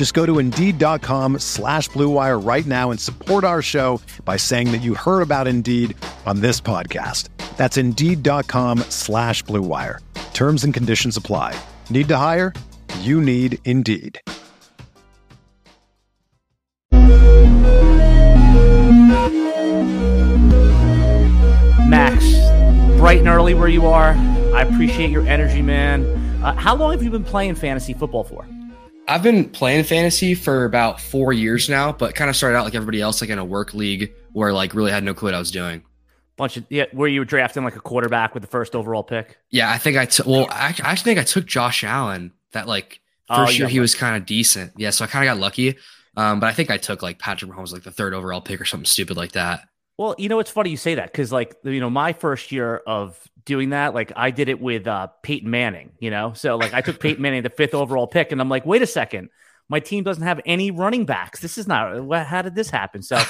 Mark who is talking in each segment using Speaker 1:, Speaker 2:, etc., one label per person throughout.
Speaker 1: Just go to Indeed.com slash BlueWire right now and support our show by saying that you heard about Indeed on this podcast. That's Indeed.com slash BlueWire. Terms and conditions apply. Need to hire? You need Indeed.
Speaker 2: Max, bright and early where you are. I appreciate your energy, man. Uh, how long have you been playing fantasy football for?
Speaker 3: I've been playing fantasy for about four years now, but kind of started out like everybody else, like in a work league where like really had no clue what I was doing.
Speaker 2: Bunch of yeah, where you were drafting like a quarterback with the first overall pick.
Speaker 3: Yeah, I think I took. Well, I, I actually think I took Josh Allen. That like oh, first oh, year he was kind of decent. Yeah, so I kind of got lucky. Um, but I think I took like Patrick Mahomes like the third overall pick or something stupid like that.
Speaker 2: Well, you know, it's funny you say that because, like, you know, my first year of doing that, like, I did it with uh, Peyton Manning, you know? So, like, I took Peyton Manning, the fifth overall pick, and I'm like, wait a second, my team doesn't have any running backs. This is not, how did this happen? So,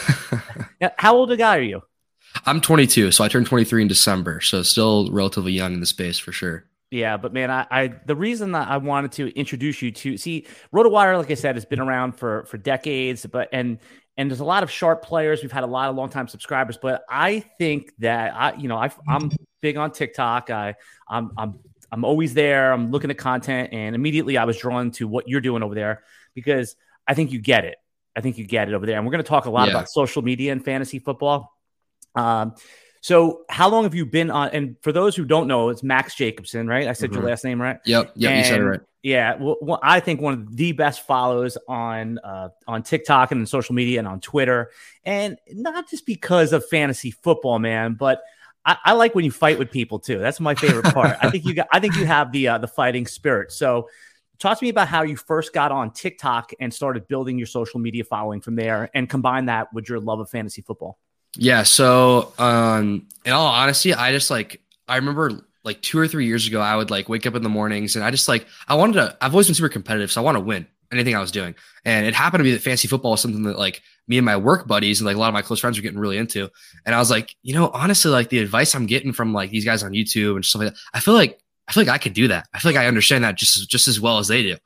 Speaker 2: how old a guy are you?
Speaker 3: I'm 22, so I turned 23 in December, so still relatively young in the space for sure.
Speaker 2: Yeah, but man, I, I the reason that I wanted to introduce you to see RotoWire, like I said, has been around for for decades, but and and there's a lot of sharp players. We've had a lot of longtime subscribers, but I think that I, you know, I, am big on TikTok. I, I'm, I'm, I'm always there. I'm looking at content, and immediately I was drawn to what you're doing over there because I think you get it. I think you get it over there, and we're going to talk a lot yeah. about social media and fantasy football. Um, so, how long have you been on? And for those who don't know, it's Max Jacobson, right? I said mm-hmm. your last name right.
Speaker 3: Yep. Yep. And, you said it right.
Speaker 2: Yeah. Well, I think one of the best follows on uh, on TikTok and social media and on Twitter, and not just because of fantasy football, man, but I, I like when you fight with people too. That's my favorite part. I think you got. I think you have the uh, the fighting spirit. So. Talk to me about how you first got on TikTok and started building your social media following from there, and combine that with your love of fantasy football.
Speaker 3: Yeah. So, um, in all honesty, I just like I remember like two or three years ago, I would like wake up in the mornings and I just like I wanted to. I've always been super competitive, so I want to win anything I was doing. And it happened to be that fantasy football was something that like me and my work buddies and like a lot of my close friends were getting really into. And I was like, you know, honestly, like the advice I'm getting from like these guys on YouTube and stuff like that, I feel like I feel like I could do that. I feel like I understand that just just as well as they do.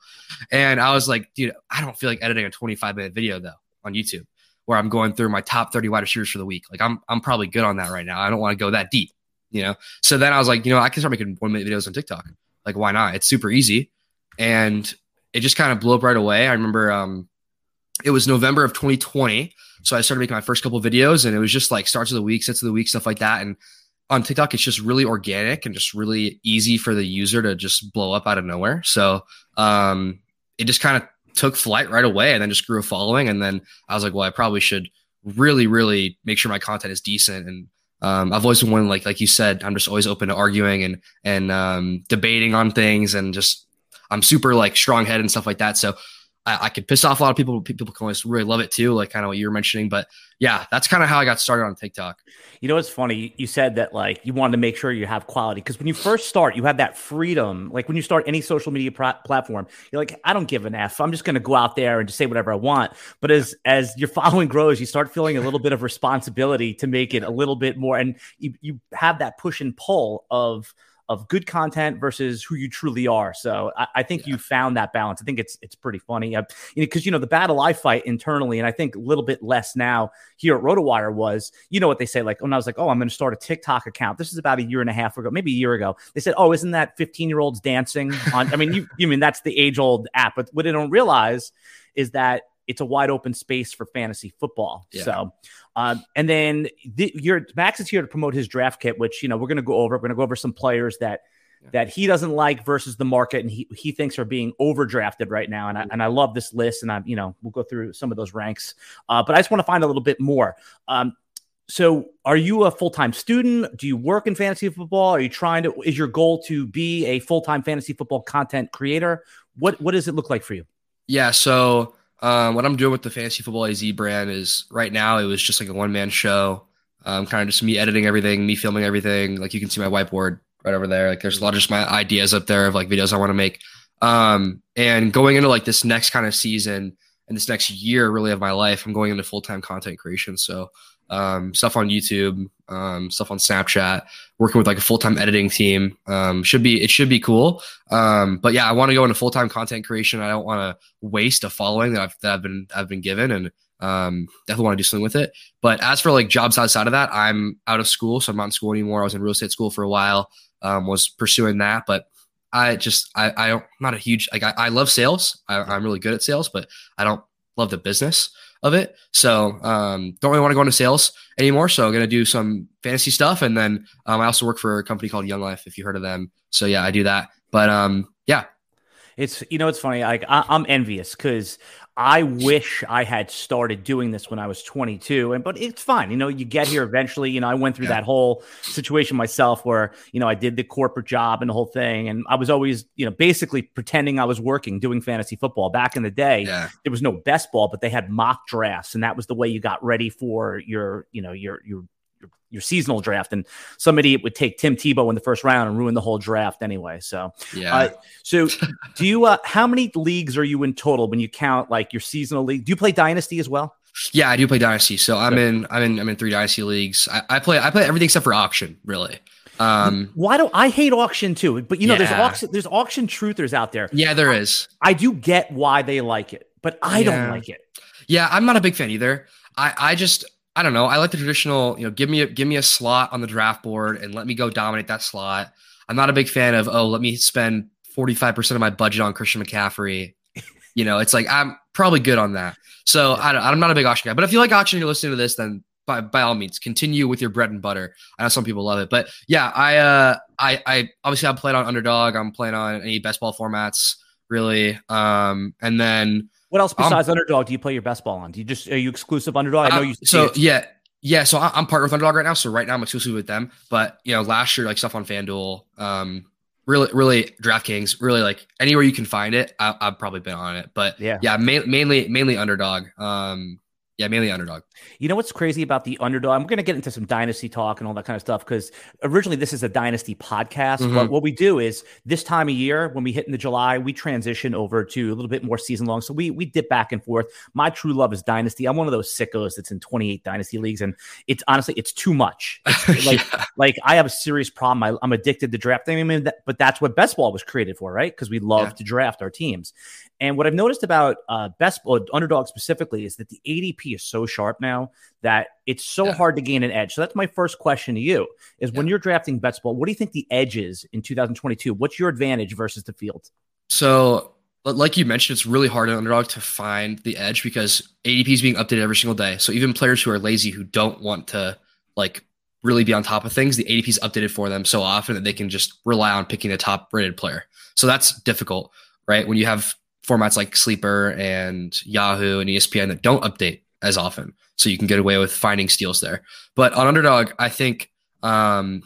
Speaker 3: And I was like, dude, I don't feel like editing a 25 minute video though on YouTube where I'm going through my top 30 wide receivers for the week. Like I'm I'm probably good on that right now. I don't want to go that deep, you know. So then I was like, you know, I can start making one minute videos on TikTok. Like why not? It's super easy, and it just kind of blew up right away. I remember um, it was November of 2020, so I started making my first couple videos, and it was just like starts of the week, sets of the week, stuff like that, and on TikTok, it's just really organic and just really easy for the user to just blow up out of nowhere. So um, it just kind of took flight right away and then just grew a following. And then I was like, well, I probably should really, really make sure my content is decent. And um, I've always been one like like you said, I'm just always open to arguing and and um, debating on things and just I'm super like strong head and stuff like that. So I, I could piss off a lot of people. But people can always really love it too, like kind of what you were mentioning. But yeah, that's kind of how I got started on TikTok.
Speaker 2: You know, it's funny. You said that like you wanted to make sure you have quality because when you first start, you have that freedom. Like when you start any social media platform, you're like, I don't give an f. I'm just going to go out there and just say whatever I want. But as as your following grows, you start feeling a little bit of responsibility to make it a little bit more, and you you have that push and pull of of good content versus who you truly are. So I, I think yeah. you found that balance. I think it's it's pretty funny because uh, you, know, you know the battle I fight internally, and I think a little bit less now here at RotoWire was you know what they say like when I was like oh I'm going to start a TikTok account. This is about a year and a half ago, maybe a year ago. They said oh isn't that 15 year olds dancing on? I mean you you mean that's the age old app, but what they don't realize is that it's a wide open space for fantasy football.
Speaker 3: Yeah.
Speaker 2: So, um, and then the, your Max is here to promote his draft kit, which you know we're going to go over. We're going to go over some players that that he doesn't like versus the market and he, he thinks are being overdrafted right now. And I, and I love this list and I'm, you know, we'll go through some of those ranks. Uh, but I just want to find a little bit more. Um, so are you a full-time student? Do you work in fantasy football? Are you trying to, is your goal to be a full-time fantasy football content creator? What, what does it look like for you?
Speaker 3: Yeah. So, um, what I'm doing with the fantasy football AZ brand is right now it was just like a one man show. Um, kind of just me editing everything, me filming everything. Like you can see my whiteboard right over there. Like there's a lot of just my ideas up there of like videos I want to make. Um, and going into like this next kind of season and this next year really of my life, I'm going into full time content creation. So um, stuff on YouTube, um, stuff on Snapchat, working with like a full time editing team. Um, should be it should be cool. Um, but yeah, I want to go into full time content creation. I don't want to waste a following that I've that I've been I've been given and um definitely want to do something with it but as for like jobs outside of that i'm out of school so i'm not in school anymore i was in real estate school for a while um, was pursuing that, but I just I I don't I'm not a huge like I, I love sales. I, am really good at sales, but I don't love the business of it. So um, don't really want to go into sales anymore. So I'm gonna do some fantasy stuff, and then um, I also work for a company called Young Life. If you heard of them, so yeah, I do that. But um, yeah,
Speaker 2: it's you know it's funny. Like I, I'm envious because I wish I had started doing this when I was 22, and but it's fine. You know, you get here eventually. You know, I went through yeah. that whole situation myself where you know I did the corporate job and the whole thing, and I was always you know basically pretending I was working doing fantasy football. Back in the day,
Speaker 3: yeah.
Speaker 2: there was no best ball, but they had mock drafts, and that was the way you got ready for your you know your your your seasonal draft, and some idiot would take Tim Tebow in the first round and ruin the whole draft anyway. So
Speaker 3: yeah. Uh,
Speaker 2: so do you? Uh, how many leagues are you in total when you count like your seasonal league? Do you play Dynasty as well?
Speaker 3: Yeah, I do play Dynasty. So I'm in I'm in I'm in three Dynasty leagues. I, I play I play everything except for auction, really. Um,
Speaker 2: Why do I hate auction too? But you know, yeah. there's auction there's auction truthers out there.
Speaker 3: Yeah, there is.
Speaker 2: I, I do get why they like it, but I yeah. don't like it.
Speaker 3: Yeah, I'm not a big fan either. I I just I don't know. I like the traditional, you know, give me a give me a slot on the draft board and let me go dominate that slot. I'm not a big fan of oh, let me spend 45% of my budget on Christian McCaffrey. you know, it's like I'm probably good on that. So I am not a big auction guy. But if you like auction, you're listening to this, then by by all means, continue with your bread and butter. I know some people love it, but yeah, I uh I I obviously I'm playing on underdog. I'm playing on any best ball formats really. Um, and then
Speaker 2: what else um, besides Underdog do you play your best ball on? Do you just are you exclusive Underdog? I know uh, you.
Speaker 3: So yeah, yeah. So I'm partnered with Underdog right now. So right now I'm exclusive with them. But you know, last year like stuff on FanDuel, um, really, really DraftKings, really like anywhere you can find it, I, have probably been on it. But yeah, yeah, ma- mainly mainly Underdog. Um, yeah, mainly underdog.
Speaker 2: You know what's crazy about the underdog? I'm going to get into some dynasty talk and all that kind of stuff because originally this is a dynasty podcast. Mm-hmm. But what we do is this time of year, when we hit into July, we transition over to a little bit more season long. So we we dip back and forth. My true love is dynasty. I'm one of those sickos that's in 28 dynasty leagues, and it's honestly it's too much. It's like yeah. like I have a serious problem. I, am addicted to drafting. I mean, that, but that's what best ball was created for, right? Because we love yeah. to draft our teams. And what I've noticed about uh, best ball underdog specifically is that the ADP is so sharp now that it's so yeah. hard to gain an edge. So that's my first question to you: is yeah. when you're drafting best ball, what do you think the edge is in 2022? What's your advantage versus the field?
Speaker 3: So like you mentioned, it's really hard in underdog to find the edge because ADP is being updated every single day. So even players who are lazy, who don't want to like really be on top of things, the ADP is updated for them so often that they can just rely on picking a top rated player. So that's difficult, right? When you have formats like Sleeper and Yahoo and ESPN that don't update as often. So you can get away with finding steals there. But on Underdog, I think um,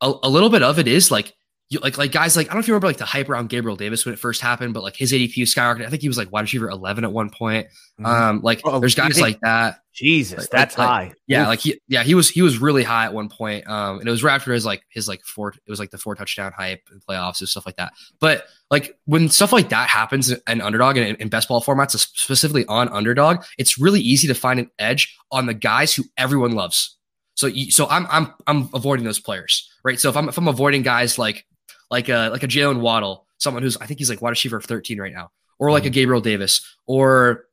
Speaker 3: a, a little bit of it is like you, like like guys like I don't know if you remember like the hype around Gabriel Davis when it first happened, but like his ADP skyrocketed. I think he was like wide receiver eleven at one point. Mm-hmm. Um, like oh, there's guys like that.
Speaker 2: Jesus,
Speaker 3: like,
Speaker 2: that's
Speaker 3: like,
Speaker 2: high.
Speaker 3: Like, yeah, like he yeah he was he was really high at one point. Um, and it was right after his like his like four it was like the four touchdown hype and playoffs and stuff like that. But like when stuff like that happens in underdog and in, in best ball formats, specifically on underdog, it's really easy to find an edge on the guys who everyone loves. So, so I'm I'm I'm avoiding those players, right? So if I'm if I'm avoiding guys like like a like a Jaylen Waddle, someone who's I think he's like wide receiver 13 right now, or like a mm-hmm. Gabriel Davis, or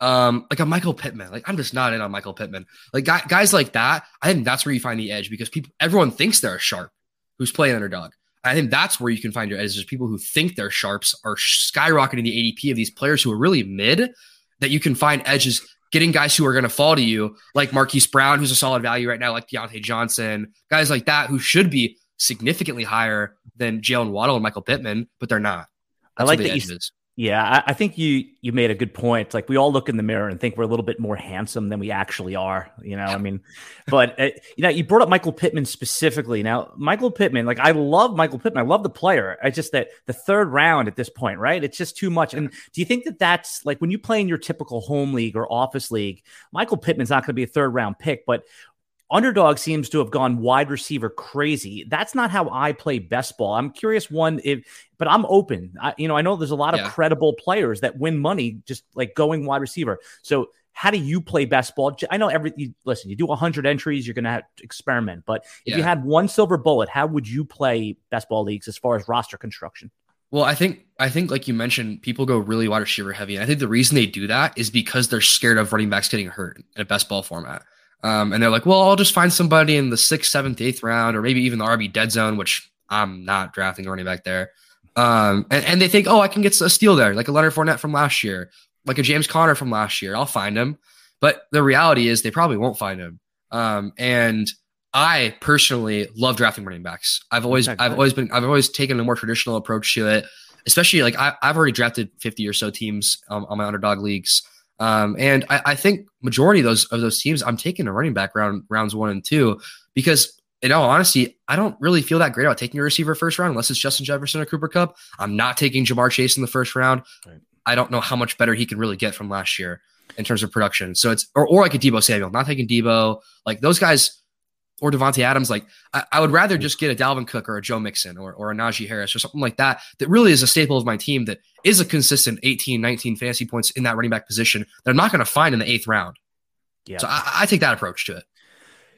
Speaker 3: um like a Michael Pittman. Like I'm just not in on Michael Pittman. Like guys like that, I think that's where you find the edge because people everyone thinks they're a sharp who's playing underdog. I think that's where you can find your edge. Is people who think they're sharps are skyrocketing the ADP of these players who are really mid, that you can find edges getting guys who are going to fall to you, like Marquise Brown, who's a solid value right now, like Diontae Johnson, guys like that who should be significantly higher than Jaylen Waddle and Michael Pittman, but they're not.
Speaker 2: That's I like that you, yeah, I, I, think you you made a good point. Like we all look in the mirror and think we're a little bit more handsome than we actually are. You know, I mean, but uh, you know, you brought up Michael Pittman specifically. Now, Michael Pittman, like I love Michael Pittman. I love the player. I just that the third round at this point, right? It's just too much. And do you think that that's like when you play in your typical home league or office league, Michael Pittman's not going to be a third round pick, but Underdog seems to have gone wide receiver crazy. That's not how I play best ball. I'm curious one if, but I'm open. I, you know, I know there's a lot of credible players that win money just like going wide receiver. So how do you play best ball? I know every you, listen, you do 100 entries, you're going to have to experiment. But if yeah. you had one silver bullet, how would you play best ball leagues as far as roster construction?
Speaker 3: Well, I think I think like you mentioned, people go really wide receiver heavy, and I think the reason they do that is because they're scared of running backs getting hurt in a best ball format. Um, and they're like, well, I'll just find somebody in the sixth, seventh, eighth round, or maybe even the RB dead zone, which I'm not drafting a running back there. Um, and, and they think, oh, I can get a steal there, like a Leonard Fournette from last year, like a James Conner from last year. I'll find him. But the reality is they probably won't find him. Um, and I personally love drafting running backs. I've always, I've always been, I've always taken a more traditional approach to it, especially like I, have already drafted 50 or so teams um, on my underdog leagues. Um, and I, I, think majority of those of those teams, I'm taking a running back round rounds one and two because in all honesty, I don't really feel that great about taking a receiver first round unless it's Justin Jefferson or Cooper Kupp. I'm not taking Ja'Marr Chase in the first round. Right. I don't know how much better he can really get from last year in terms of production. So it's or or like a Deebo Samuel, not taking Deebo. Like those guys or Davante Adams. Like I, I, would rather just get a Dalvin Cook or a Joe Mixon or, or a Najee Harris or something like that. That really is a staple of my team. That is a consistent 18, 19 fantasy points in that running back position that I'm not going to find in the eighth round. Yeah. So I, I, take that approach to it.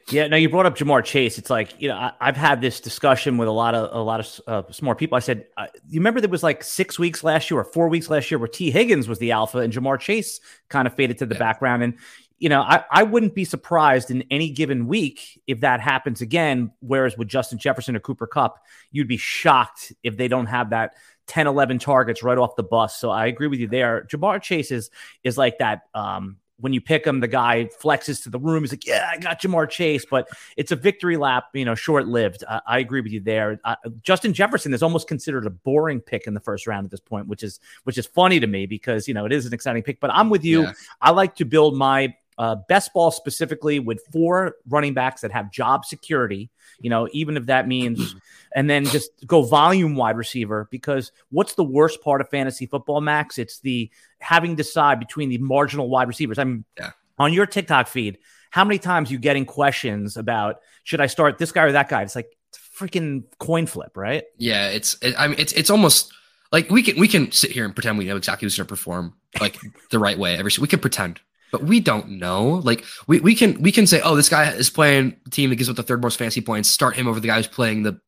Speaker 2: Yeah. Now you brought up Ja'Marr Chase. It's like you know I, have had this discussion with a lot of a lot of uh, smart people. I said, uh, you remember there was like six weeks last year or four weeks last year where Tee Higgins was the alpha and Ja'Marr Chase kind of faded to the yeah. background. And you know, I, I wouldn't be surprised in any given week if that happens again. Whereas with Justin Jefferson or Cooper Kupp, you'd be shocked if they don't have that 10, 11 targets right off the bus. So I agree with you there. Ja'Marr Chase is, is like that. Um, when you pick him, the guy flexes to the room. He's like, "Yeah, I got Ja'Marr Chase," but it's a victory lap, you know, short lived. I, I, agree with you there. Uh, Justin Jefferson is almost considered a boring pick in the first round at this point, which is which is funny to me because you know it is an exciting pick. But I'm with you. Yeah. I like to build my uh, best ball specifically with four running backs that have job security, you know, even if that means, and then just go volume wide receiver because what's the worst part of fantasy football, Max? It's the having to decide between the marginal wide receivers. I'm yeah. on your TikTok feed. How many times you getting questions about should I start this guy or that guy? It's like it's freaking coin flip, right?
Speaker 3: Yeah, it's it, I mean it's it's almost like we can we can sit here and pretend we know exactly who's going to perform like the right way every we can pretend but we don't know. Like we, we can we can say, oh, this guy is playing the team that gives up the third most fantasy points. Start him over the guy who's playing the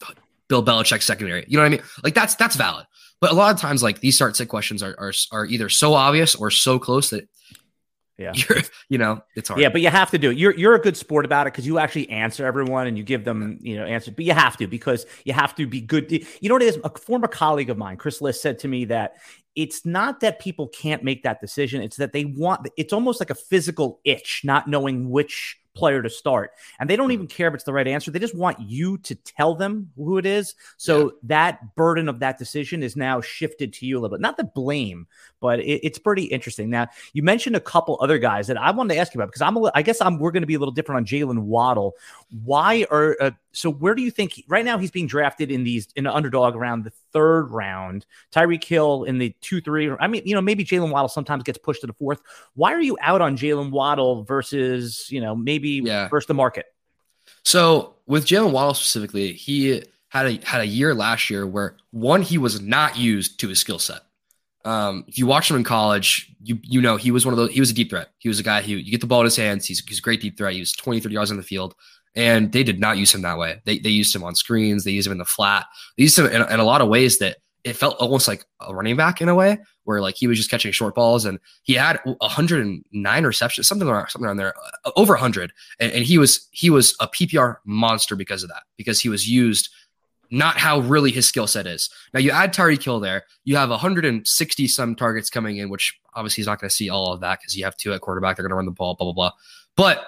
Speaker 3: Bill Belichick secondary. You know what I mean? Like that's that's valid. But a lot of times, like these start sit questions are, are are either so obvious or so close that yeah, you're, you know, it's hard.
Speaker 2: Yeah, but you have to do it. You're you're a good sport about it because you actually answer everyone and you give them, you know, answers. But you have to because you have to be good. You know what it is? A former colleague of mine, Chris Liss, said to me that it's not that people can't make that decision. It's that they want. It's almost like a physical itch, not knowing which player to start. And they don't hmm. even care if it's the right answer. They just want you to tell them who it is. So yeah. that burden of that decision is now shifted to you a little bit. Not the blame, but it, it's pretty interesting. Now, you mentioned a couple other guys that I wanted to ask you about because I'm a, I guess I'm we're going to be a little different on Jaylen Waddle. Why are uh, so where do you think right now he's being drafted in these in the underdog around the third round? Tyreek Hill in the two, three. I mean, you know, maybe Jaylen Waddle sometimes gets pushed to the fourth. Why are you out on Jaylen Waddle versus, you know, maybe yeah. versus the market?
Speaker 3: So with Jaylen Waddle specifically, he had a had a year last year where one, he was not used to his skill set. Um, if you watch him in college, you you know he was one of those. He was a deep threat. He was a guy who you get the ball in his hands. He's, he's a great deep threat. He was 20, 30 yards on the field and they did not use him that way. They, they used him on screens. They used him in the flat. They used him in, in, a lot of ways that it felt almost like a running back in a way, where like he was just catching short balls, and he had 109 receptions, something around something around there, uh, over 100, and, and he was he was a PPR monster because of that, because he was used not how really his skill set is. Now you add Tyreek Hill there, you have 160 some targets coming in, which obviously he's not going to see all of that because you have two at quarterback. They're going to run the ball, blah blah blah. But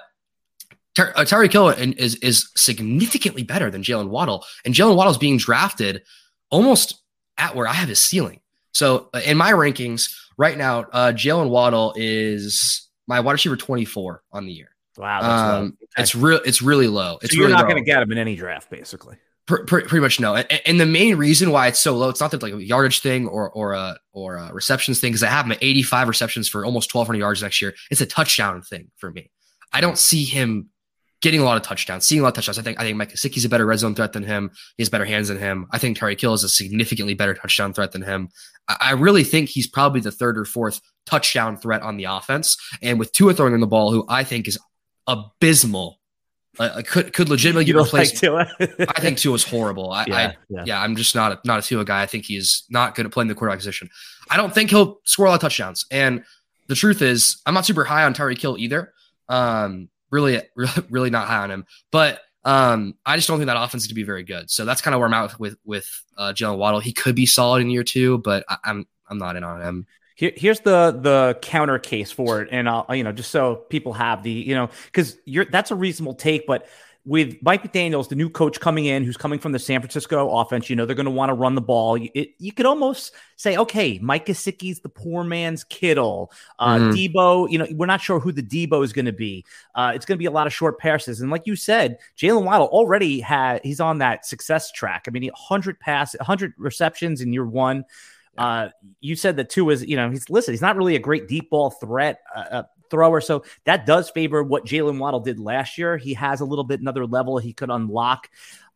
Speaker 3: Ty- uh, Tyreek Hill is is significantly better than Jaylen Waddle, and Jaylen Waddle is being drafted almost at where I have his ceiling. So uh, in my rankings right now, uh, Jaylen Waddle is my wide receiver 24 on the year.
Speaker 2: Wow,
Speaker 3: um, it's real. It's really low. It's
Speaker 2: so you're
Speaker 3: really
Speaker 2: not going to get him in any draft, basically.
Speaker 3: Pr- pr- pretty much no. And, and, the main reason why it's so low, it's not that like a yardage thing or or a or a receptions thing, because I have him at 85 receptions for almost 1,200 yards next year. It's a touchdown thing for me. I don't see him getting a lot of touchdowns, seeing a lot of touchdowns. I think I think Mike Gesicki's a better red zone threat than him. He has better hands than him. I think Tyreek Hill is a significantly better touchdown threat than him. I, I really think he's probably the third or fourth touchdown threat on the offense. And with Tua throwing in the ball, who I think is abysmal uh, could could legitimately get replaced. Like I think Tua is horrible. I, yeah, I, yeah. yeah, I'm just not a, not a Tua guy. I think he's not good at playing the quarterback position. I don't think he'll score a lot of touchdowns. And the truth is, I'm not super high on Tyreek Hill either. Um, really, really, not high on him. But um, I just don't think that offense is to be very good. So that's kind of where I'm at with with uh, Jaylen Waddle. He could be solid in year two, but I, I'm I'm not in on him.
Speaker 2: Here, here's the the counter case for it, and I'll you know just so people have the you know because you're that's a reasonable take, but with Mike McDaniel's, the new coach coming in, who's coming from the San Francisco offense, you know they're going to want to run the ball. It, you could almost say, okay, Mike Gesicki's the poor man's Kittle. Uh, mm-hmm. Deebo, you know, we're not sure who the Deebo is going to be. Uh, it's going to be a lot of short passes, and like you said, Jaylen Waddle already had he's on that success track. I mean, 100 pass, 100 receptions in year one. Uh, you said that too is you know he's listen he's not really a great deep ball threat uh, uh, thrower, so that does favor what Jaylen Waddle did last year. He has a little bit another level he could unlock.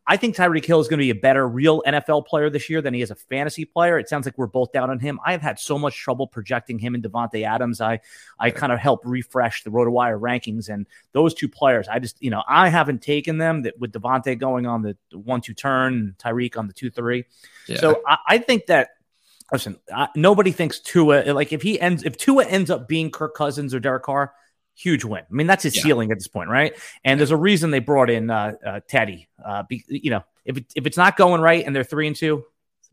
Speaker 2: I think Tyreek Hill is going to be a better real NFL player this year than he is a fantasy player. It sounds like we're both down on him. I have had so much trouble projecting him and Davante Adams. I I kind of help refresh the RotoWire rankings, and those two players, I just you know I haven't taken them that with Davante going on the one two turn, Tyreek on the two three. Yeah. So I, I think that listen, uh, nobody thinks Tua like if he ends if Tua ends up being Kirk Cousins or Derek Carr, huge win. I mean that's his yeah. ceiling at this point, right? And there's a reason they brought in uh, uh, Teddy. Uh, be, you know, if it, if it's not going right and they're three and two,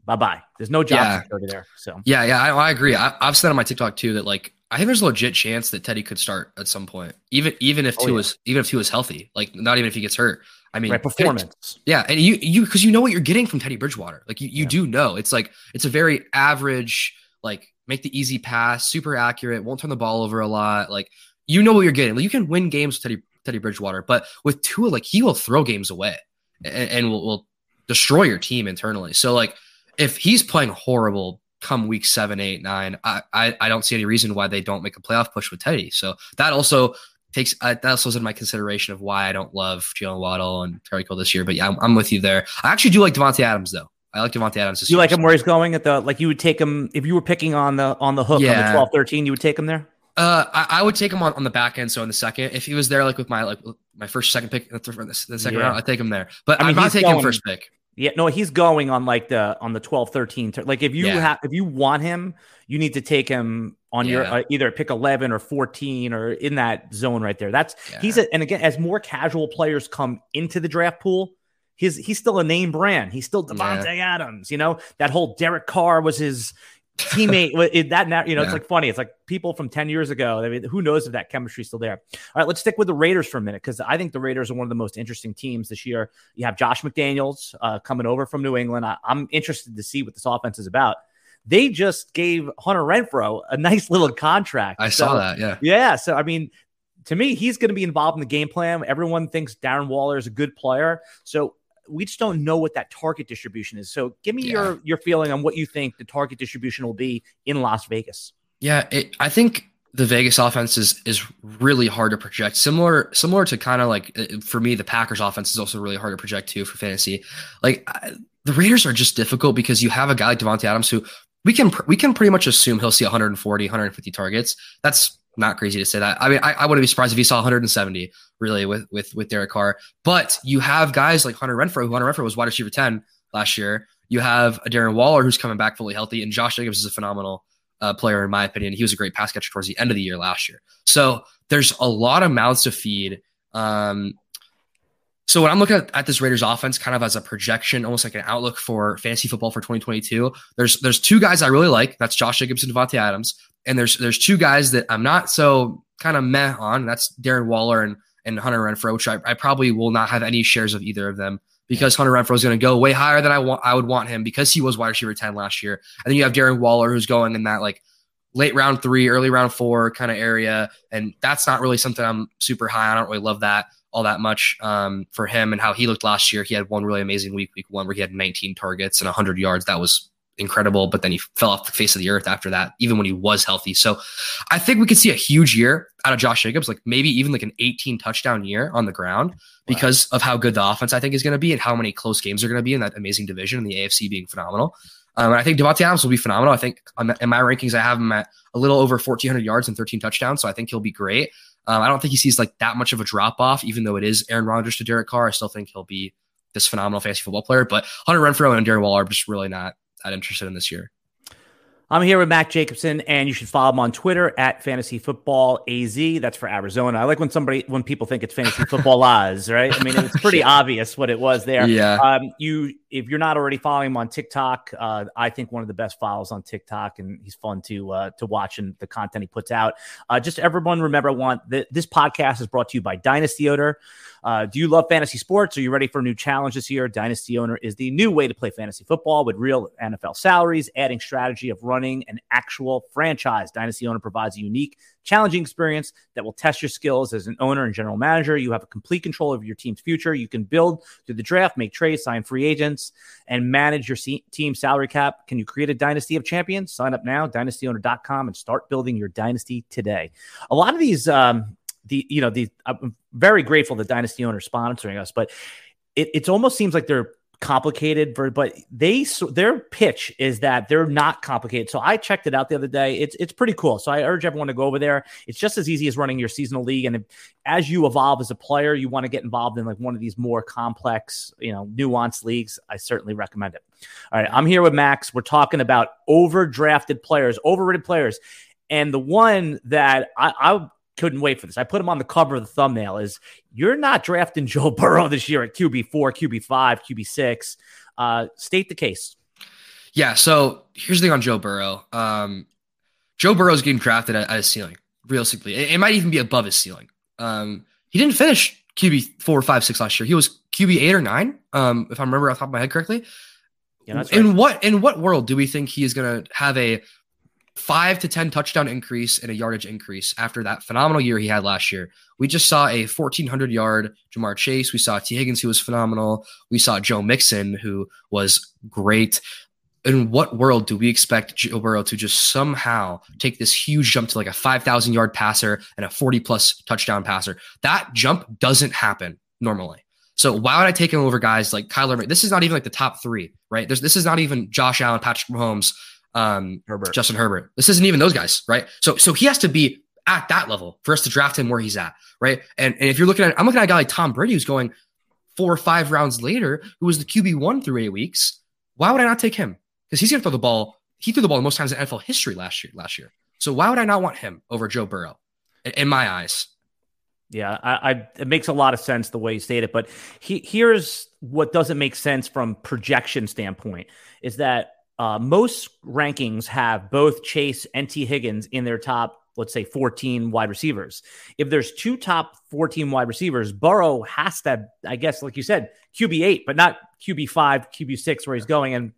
Speaker 2: bye bye. There's no job yeah. security there. So
Speaker 3: yeah, yeah, I, I agree. I, have said on my TikTok too that like I think there's a legit chance that Teddy could start at some point, even even if oh, Tua yeah. even if Tua is healthy, like not even if he gets hurt. I mean,
Speaker 2: right, performance.
Speaker 3: Yeah, and you you because you know what you're getting from Teddy Bridgewater. Like you you yeah. do know it's like it's a very average like make the easy pass, super accurate, won't turn the ball over a lot. Like you know what you're getting. Like you can win games with Teddy Teddy Bridgewater, but with Tua, like he will throw games away and, and will, will destroy your team internally. So like if he's playing horrible come week seven, eight, nine, I, I, I don't see any reason why they don't make a playoff push with Teddy. So that also takes uh, that also is in my consideration of why I don't love Jaylen Waddle and Terry Cole this year. But yeah, I'm, I'm, with you there. I actually do like Davante Adams though. I like Davante Adams. This
Speaker 2: you
Speaker 3: year,
Speaker 2: like him where he's going at the like you would take him if you were picking on the on the hook yeah. on the 12 13 you would take him there.
Speaker 3: Uh, I, I, would take him on, on the back end. So in the second, if he was there, like with my like my first second pick, the, the second yeah. round, I'd take him there. But I mean, I'm not taking first pick.
Speaker 2: Yeah, no, he's going on like the on the 12 13 like if you yeah. have if you want him, you need to take him on yeah. your uh, either pick 11 or 14 or in that zone right there. That's yeah. he's a, and again as more casual players come into the draft pool, he's he's still a name brand. He's still Davante Adams, you know. That whole Derek Carr was his teammate that now, you know yeah. it's like funny it's like people from 10 years ago i mean who knows if that chemistry's still there all right let's stick with the raiders for a minute because i think the raiders are one of the most interesting teams this year you have josh mcdaniels uh, coming over from new england I, i'm interested to see what this offense is about they just gave hunter renfrow a nice little contract
Speaker 3: i so, saw that yeah
Speaker 2: yeah so i mean to me, he's going to be involved in the game plan. Everyone thinks Darren Waller is a good player. So we just don't know what that target distribution is. So give me yeah. your your feeling on what you think the target distribution will be in Las Vegas.
Speaker 3: Yeah, it, I think the Vegas offense is is really hard to project. Similar similar to kind of like uh, for me, the Packers offense is also really hard to project too for fantasy. Like I, the Raiders are just difficult because you have a guy like Davante Adams who we can we can pretty much assume he'll see 140 150 targets. That's not crazy to say that. I mean, I, I wouldn't be surprised if he saw 170 really with with with Derek Carr. But you have guys like Hunter Renfrow, who Hunter Renfrow was wide receiver 10 last year. You have a Darren Waller who's coming back fully healthy, and Josh Jacobs is a phenomenal uh, player in my opinion. He was a great pass catcher towards the end of the year last year. So there's a lot of mouths to feed. Um, So when I'm looking at, at, this Raiders offense, kind of as a projection, almost like an outlook for fantasy football for 2022, there's there's two guys I really like. That's Josh Jacobs and Davante Adams, and there's there's two guys that I'm not so kind of meh on. That's Darren Waller and and Hunter Renfrow, which I, I probably will not have any shares of either of them because Hunter Renfrow is going to go way higher than I want. I would want him because he was wide receiver 10 last year. And then you have Darren Waller who's going in that like late round three, early round four kind of area. And that's not really something I'm super high. On. I don't really love that all that much um, for him and how he looked last year. He had one really amazing week, week one, where he had 19 targets and 100 yards. That was incredible, but then he fell off the face of the earth after that, even when he was healthy. So I think we could see a huge year out of Josh Jacobs, like maybe even like an 18 touchdown year on the ground because wow. of how good the offense I think is going to be and how many close games are going to be in that amazing division and the AFC being phenomenal. Um, and I think Davante Adams will be phenomenal. I think in my rankings, I have him at a little over 1,400 yards and 13 touchdowns. So I think he'll be great. Um, I don't think he sees like that much of a drop off, even though it is Aaron Rodgers to Derek Carr. I still think he'll be this phenomenal fantasy football player. But Hunter Renfrow and Darren Waller are just really not that interested in this year.
Speaker 2: I'm here with Matt Jacobson, and you should follow him on Twitter at Fantasy Football AZ. That's for Arizona. I like when somebody when people think it's Fantasy Football Oz, right? I mean, it's pretty obvious what it was there.
Speaker 3: Yeah.
Speaker 2: Um, you, if you're not already following him on TikTok, uh, I think one of the best follows on TikTok, and he's fun to uh, to watch and the content he puts out. Uh, just everyone remember, I want that this podcast is brought to you by Dynasty Owner. Uh, do you love fantasy sports? Are you ready for a new challenge this year? Dynasty Owner is the new way to play fantasy football with real NFL salaries, adding strategy of running an actual franchise. Dynasty Owner provides a unique, challenging experience that will test your skills as an owner and general manager. You have a complete control over your team's future. You can build through the draft, make trades, sign free agents, and manage your team salary cap. Can you create a dynasty of champions? Sign up now, dynastyowner.com, and start building your dynasty today. A lot of these, um, the you know the I'm very grateful that Dynasty owner sponsoring us, but it it almost seems like they're complicated for but they their pitch is that they're not complicated. So i checked it out the other day. It's it's pretty cool. So i urge everyone to go over there. It's just as easy as running your seasonal league. And if, as you evolve as a player you want to get involved in like one of these more complex you know nuanced leagues i certainly recommend it. All right. I'm here with max. We're talking about overdrafted players overrated players. And the one that I, I couldn't wait for this. I put him on the cover of the thumbnail. Is you're not drafting Joe Burrow this year at QB four, QB five, QB six. Uh, state the case.
Speaker 3: Yeah. So here's the thing on Joe Burrow. Um, Joe Burrow is getting drafted at, at his ceiling. Realistically, it, it, might even be above his ceiling. Um, he didn't finish QB four, five, six last year. He was QB eight or nine, um, if I remember off the top of my head correctly. Yeah, right. In what in what world do we think he is going to have a five to 10 touchdown increase and a yardage increase after that phenomenal year he had last year. We just saw a 1,400 yard Ja'Marr Chase. We saw Tee Higgins, who was phenomenal. We saw Joe Mixon, who was great. In what world do we expect Joe Burrow to just somehow take this huge jump to like a 5,000 yard passer and a 40 plus touchdown passer? That jump doesn't happen normally. So why would I take him over guys like Kyler? This is not even like the top three, right? There's, this is not even Josh Allen, Patrick Mahomes, um, Herbert. Justin Herbert. This isn't even those guys, right? So so he has to be at that level for us to draft him where he's at, right? And and if you're looking at, I'm looking at a guy like Tom Brady who's going four or five rounds later, who was the QB one through eight weeks. Why would I not take him? Because he's gonna throw the ball. He threw the ball the most times in NFL history last year. Last year, so why would I not want him over Joe Burrow? In, in my eyes.
Speaker 2: Yeah, I, I, it makes a lot of sense the way you state it, but he, here's what doesn't make sense from projection standpoint is that uh, most rankings have both Chase and Tee Higgins in their top, let's say, 14 wide receivers. If there's two top 14 wide receivers, Burrow has to, I guess, like you said, QB eight, but not QB five, QB six, where he's going. And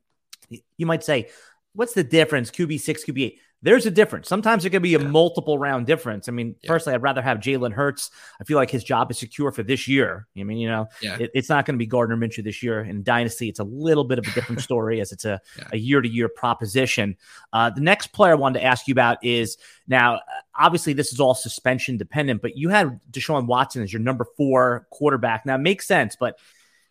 Speaker 2: you might say, what's the difference, QB six, QB eight? There's a difference. Sometimes it can be a yeah. multiple round difference. I mean, yeah. personally, I'd rather have Jalen Hurts. I feel like his job is secure for this year. I mean, you know, yeah. it, it's not going to be Gardner Minshew this year. In Dynasty, it's a little bit of a different story as it's a, a year to year proposition. Uh, the next player I wanted to ask you about is now, obviously, this is all suspension dependent, but you had Deshaun Watson as your number four quarterback. Now, it makes sense, but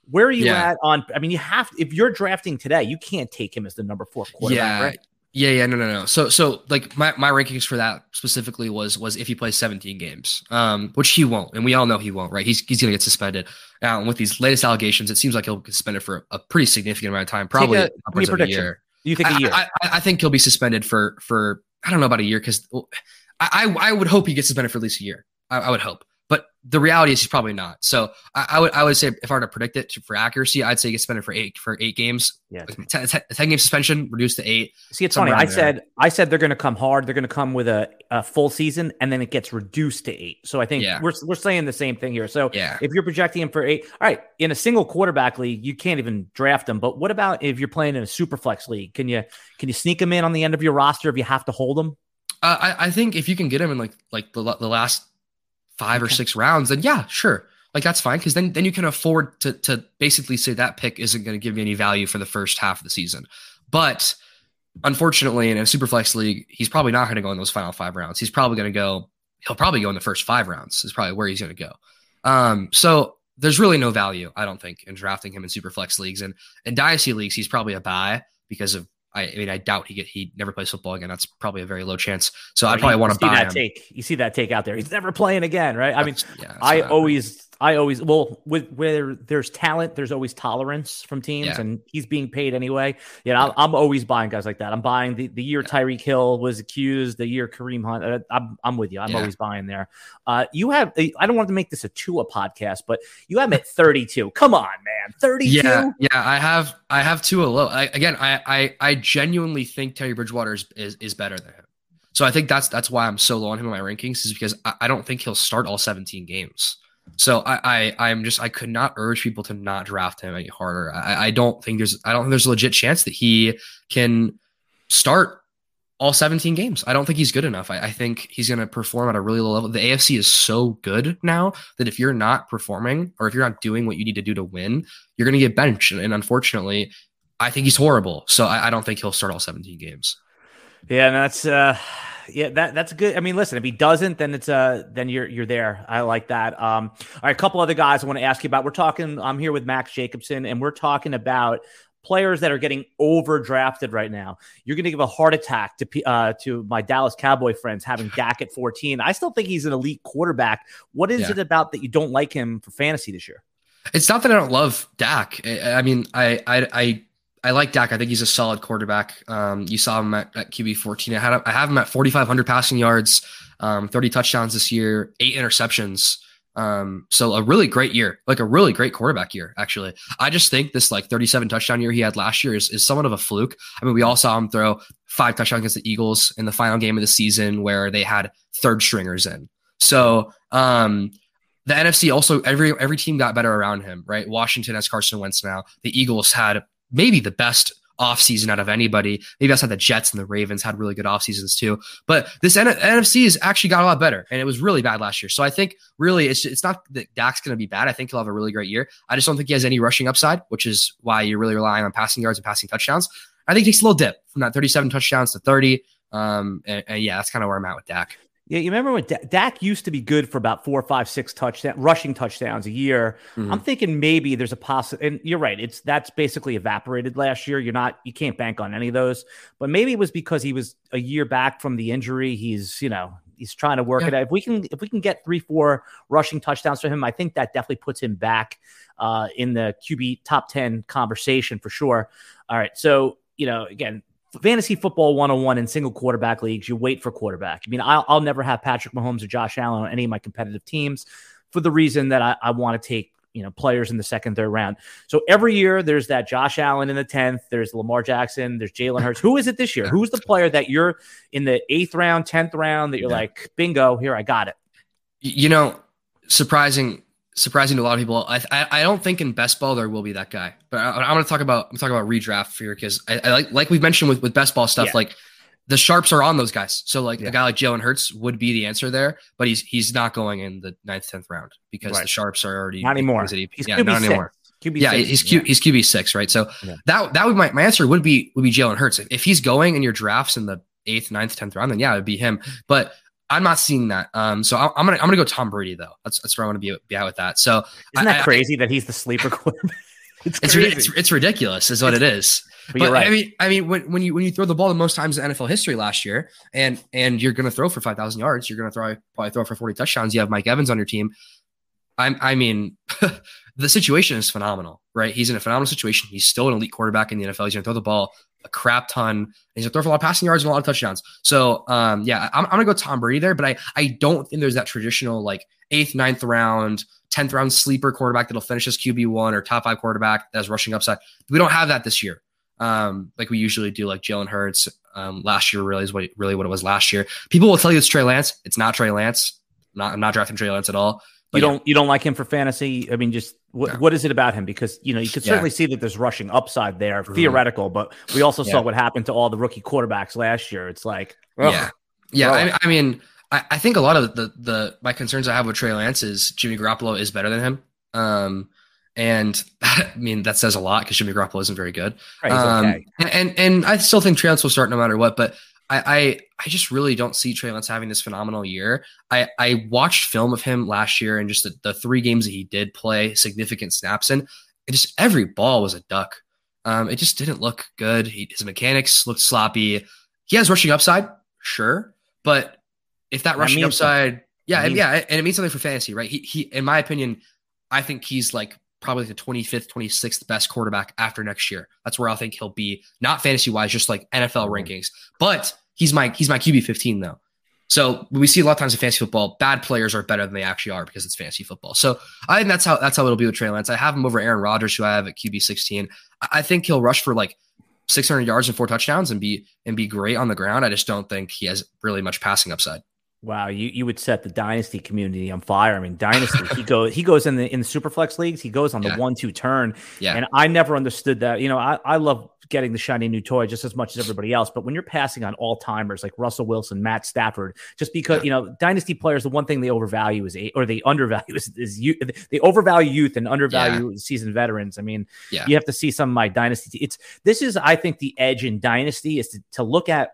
Speaker 2: where are you yeah. at on? I mean, you have if you're drafting today, you can't take him as the number four quarterback, yeah. right?
Speaker 3: Yeah, yeah, no, no, no. So, so like my, my rankings for that specifically was was if he plays 17 games, um, which he won't, and we all know he won't, right? He's he's gonna get suspended. Now, with these latest allegations, it seems like he'll get suspended for a pretty significant amount of time, probably a, upwards of a year.
Speaker 2: You think a year?
Speaker 3: I, I, I, think he'll be suspended for for I don't know about a year because I, I would hope he gets suspended for at least a year. I, I would hope but the reality is he's probably not. So I, I would I would say if I were to predict it for accuracy, I'd say get suspended for eight for eight games.
Speaker 2: Yeah.
Speaker 3: Like 10, 10 10 game suspension, reduced to eight.
Speaker 2: See, it's funny. I
Speaker 3: there.
Speaker 2: said I said they're going to come hard. They're going to come with a, a full season, and then it gets reduced to eight. So I think
Speaker 3: Yeah.
Speaker 2: we're we're saying the same thing here. So
Speaker 3: Yeah.
Speaker 2: if you're projecting him for eight, all right, in a single quarterback league, you can't even draft him. But what about if you're playing in a super flex league? Can you can you sneak him in on the end of your roster if you have to hold him?
Speaker 3: Uh, I, I think if you can get him in like like the, the last five or six rounds, then yeah, sure. Like that's fine because then then you can afford to to basically say that pick isn't going to give you any value for the first half of the season. But unfortunately, in a super flex league, he's probably not going to go in those final five rounds. He's probably going to go. He'll probably go in the first five rounds. Is probably where he's going to go. Um, so there's really no value, I don't think, in drafting him in super flex leagues and in dynasty leagues. He's probably a buy because of. I, I mean, I doubt he get he never plays football again. That's probably a very low chance. So I probably want to
Speaker 2: see
Speaker 3: buy
Speaker 2: that
Speaker 3: him.
Speaker 2: take. You see that take out there. He's never playing again, right? I mean,
Speaker 3: yeah,
Speaker 2: I always, I always, well, with where there's talent, there's always tolerance from teams,
Speaker 3: Yeah.
Speaker 2: and he's being paid anyway. Yeah, I'm, I'm always buying guys like that. I'm buying the, the year Tyreek Hill was accused, the year Kareem Hunt. uh, I'm, I'm with you. I'm
Speaker 3: Yeah.
Speaker 2: always buying there. Uh, you have, I don't want to make this a Tua podcast, but you have him at 32. Come on, man, 32.
Speaker 3: Yeah, yeah, I have I have two low. I, again, I, I I genuinely think Teddy Bridgewater is, is is better than him. So I think that's that's why I'm so low on him in my rankings is because I, I don't think he'll start all 17 games. So I, I I'm just I could not urge people to not draft him any harder. I, I don't think there's I don't think there's a legit chance that he can start all 17 games. I don't think he's good enough. I, I think he's going to perform at a really low level. The AFC is so good now that if you're not performing or if you're not doing what you need to do to win, you're going to get benched. And, unfortunately, I think he's horrible. So I, I don't think he'll start all 17 games.
Speaker 2: Yeah, and that's uh yeah, that that's good. I mean, listen, if he doesn't, then it's uh then you're you're there. I like that. Um all right, a couple other guys I want to ask you about. We're talking I'm here with Max Jacobson and we're talking about players that are getting overdrafted right now. You're going to give a heart attack to uh to my Dallas Cowboy friends having Dak at 14. I still think he's an elite quarterback. What is
Speaker 3: Yeah.
Speaker 2: it about that you don't like him for fantasy this year?
Speaker 3: It's not that I don't love Dak. I, I mean, I, I, I, I like Dak. I think he's a solid quarterback. Um, you saw him at, at QB 14. I had, I have him at 4,500 passing yards, um, 30 touchdowns this year, eight interceptions. Um, so a really great year, like a really great quarterback year, actually. I just think this like 37 touchdown year he had last year is, is somewhat of a fluke. I mean, we all saw him throw five touchdowns against the Eagles in the final game of the season where they had third stringers in. So, um, the NFC also every every team got better around him, right? Washington has Carson Wentz now. The Eagles had maybe the best offseason out of anybody. Maybe outside the Jets and the Ravens had really good off seasons too. But this N- NFC has actually got a lot better, and it was really bad last year. So I think really it's it's not that Dak's going to be bad. I think he'll have a really great year. I just don't think he has any rushing upside, which is why you're really relying on passing yards and passing touchdowns. I think he takes a little dip from that 37 touchdowns to 30. Um, and, and yeah, that's kind of where I'm at with Dak.
Speaker 2: Yeah, you remember when Da- Dak used to be good for about four, five, six touchdown rushing touchdowns a year.
Speaker 3: Mhm.
Speaker 2: I'm thinking maybe there's a possible, and you're right. It's that's basically evaporated last year. You're not, you can't bank on any of those. But maybe it was because he was a year back from the injury. He's, you know, he's trying to work
Speaker 3: Yeah.
Speaker 2: it out. If we can, if we can get three, four rushing touchdowns for him, I think that definitely puts him back uh, in the QB top ten conversation for sure. All right, so you know, again, fantasy football 101 in single quarterback leagues, you wait for quarterback. I mean, I'll, I'll never have Patrick Mahomes or Josh Allen on any of my competitive teams for the reason that I, I want to take, you know, players in the second, third round. So every year there's that Josh Allen in the 10th, there's Lamar Jackson, there's Jalen Hurts. Who is it this year? Who's the player that you're in the eighth round, 10th round that you're
Speaker 3: Yeah.
Speaker 2: like, bingo, here, I got it.
Speaker 3: You know, surprising, surprising to a lot of people. I, I, I don't think in best ball there will be that guy, but I, I'm going to talk about, I'm talking about redraft for here because I, I like, like we've mentioned with, with best ball stuff,
Speaker 2: Yeah.
Speaker 3: like the sharps are on those guys. So like
Speaker 2: Yeah.
Speaker 3: a guy like Jalen Hurts would be the answer there, but he's, he's not going in the ninth, 10th round because
Speaker 2: Right.
Speaker 3: the sharps are already
Speaker 2: Not anymore.
Speaker 3: things that he-
Speaker 2: He's
Speaker 3: yeah,
Speaker 2: QB
Speaker 3: not
Speaker 2: six.
Speaker 3: anymore.
Speaker 2: QB
Speaker 3: Yeah,
Speaker 2: six.
Speaker 3: he's Q, he's QB six, right? So
Speaker 2: Yeah.
Speaker 3: that that would my, my answer would be would be Jalen Hurts. If, if he's going in your drafts in the eighth, ninth, tenth round, then yeah, it'd be him. But I'm not seeing that. Um, so I, I'm gonna I'm gonna go Tom Brady though. That's that's where I want to be be out with that. So
Speaker 2: Isn't that
Speaker 3: I- I-
Speaker 2: crazy that he's the sleeper quarterback? It's
Speaker 3: it's, it's it's ridiculous, is what it is.
Speaker 2: but you're
Speaker 3: But
Speaker 2: right.
Speaker 3: I mean, I mean, when, when you when you throw the ball the most times in NFL history last year, and and you're going to throw for five thousand yards, you're going to throw probably throw for forty touchdowns. You have Mike Evans on your team. I'm, I mean, the situation is phenomenal, right? He's in a phenomenal situation. He's still an elite quarterback in the NFL. He's going to throw the ball a crap ton. He's gonna throw for a lot of passing yards and a lot of touchdowns. So um, yeah, I'm, I'm gonna go Tom Brady there, but I I don't think there's that traditional like eighth, ninth round, tenth round sleeper quarterback that'll finish as QB one or top five quarterback that's rushing upside. We don't have that this year. Um, like we usually do, like Jalen Hurts. Um, last year really is what really what it was last year. People will tell you it's Trey Lance. It's not Trey Lance. Not, I'm not drafting Trey Lance at all.
Speaker 2: But you don't you don't like him for fantasy? I mean, just what, no. what is it about him? Because you know you could certainly yeah. see that there's rushing upside there, mm-hmm. theoretical. But we also yeah. saw what happened to all the rookie quarterbacks last year. It's like,
Speaker 3: yeah, yeah. I, I, mean, I, I, think a lot of the the my concerns I have with Trey Lance is Jimmy Garoppolo is better than him. Um, and I mean that says a lot because Jimmy Garoppolo isn't very good. Right, um, okay. and, and and I still think Trey Lance will start no matter what. But I, I, I just really don't see Trey Lance having this phenomenal year. I I watched film of him last year and just the, the three games that he did play significant snaps in. And just every ball was a duck. Um, it just didn't look good. He, his mechanics looked sloppy. He has rushing upside, sure, but if that, that rushing upside, something. yeah, and, yeah, and it means something for fantasy, right? He, he, in my opinion, I think he's like probably the 25th, 26th best quarterback after next year. That's where I think he'll be, not fantasy wise, just like NFL mm-hmm. rankings. But he's my he's my QB 15 though. So we see a lot of times in fantasy football, bad players are better than they actually are because it's fantasy football. So I think that's how that's how it'll be with Trey Lance. I have him over Aaron Rodgers, who I have at QB 16. I think he'll rush for like 600 yards and four touchdowns and be and be great on the ground. I just don't think he has really much passing upside.
Speaker 2: Wow, you, you would set the dynasty community on fire. I mean, dynasty. he goes he goes in the in the superflex leagues. He goes on the yeah. one two turn. Yeah, and I never understood that. You know, I, I love getting the shiny new toy just as much as everybody else. But when you're passing on all timers like Russell Wilson, Matt Stafford, just because you know dynasty players, the one thing they overvalue is or they undervalue is, is you. They overvalue youth and undervalue yeah. seasoned veterans. I mean, yeah. you have to see some of my dynasty. It's this is I think the edge in dynasty is to, to look at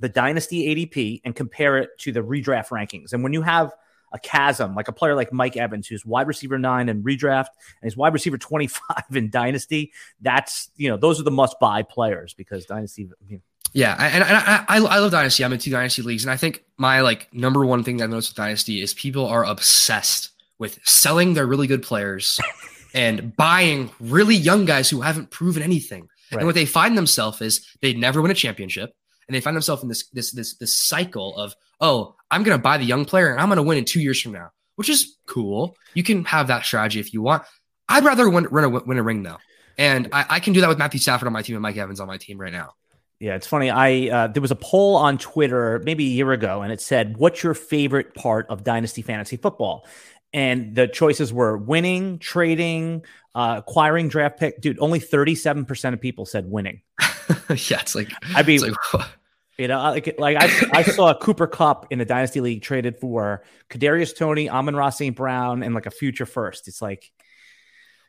Speaker 2: the dynasty ADP and compare it to the redraft rankings. And when you have a chasm, like a player like Mike Evans, who's wide receiver nine in redraft and he's wide receiver 25 in dynasty, that's, you know, those are the must buy players because dynasty. You know,
Speaker 3: yeah, and, and I, I, I love Dynasty. I'm in two Dynasty leagues, and I think my like number one thing that I've noticed with Dynasty is people are obsessed with selling their really good players and buying really young guys who haven't proven anything. Right. And what they find themselves is they never win a championship and they find themselves in this this this this cycle of oh i'm going to buy the young player and i'm going to win in two years from now which is cool you can have that strategy if you want i'd rather win, win, a, win a ring though and I, I, can do that with matthew stafford on my team and mike evans on my team right now
Speaker 2: yeah, it's funny. I uh, there was a poll on Twitter maybe a year ago, and it said, "What's your favorite part of Dynasty Fantasy Football?" And the choices were winning, trading, uh, acquiring draft pick. Dude, only thirty-seven percent of people said winning.
Speaker 3: yeah, it's like
Speaker 2: I mean, like, you know, like like I I saw a Cooper Kupp in the Dynasty League traded for Kadarius Toney, Amon-Ra St. Brown, and like a future first. It's like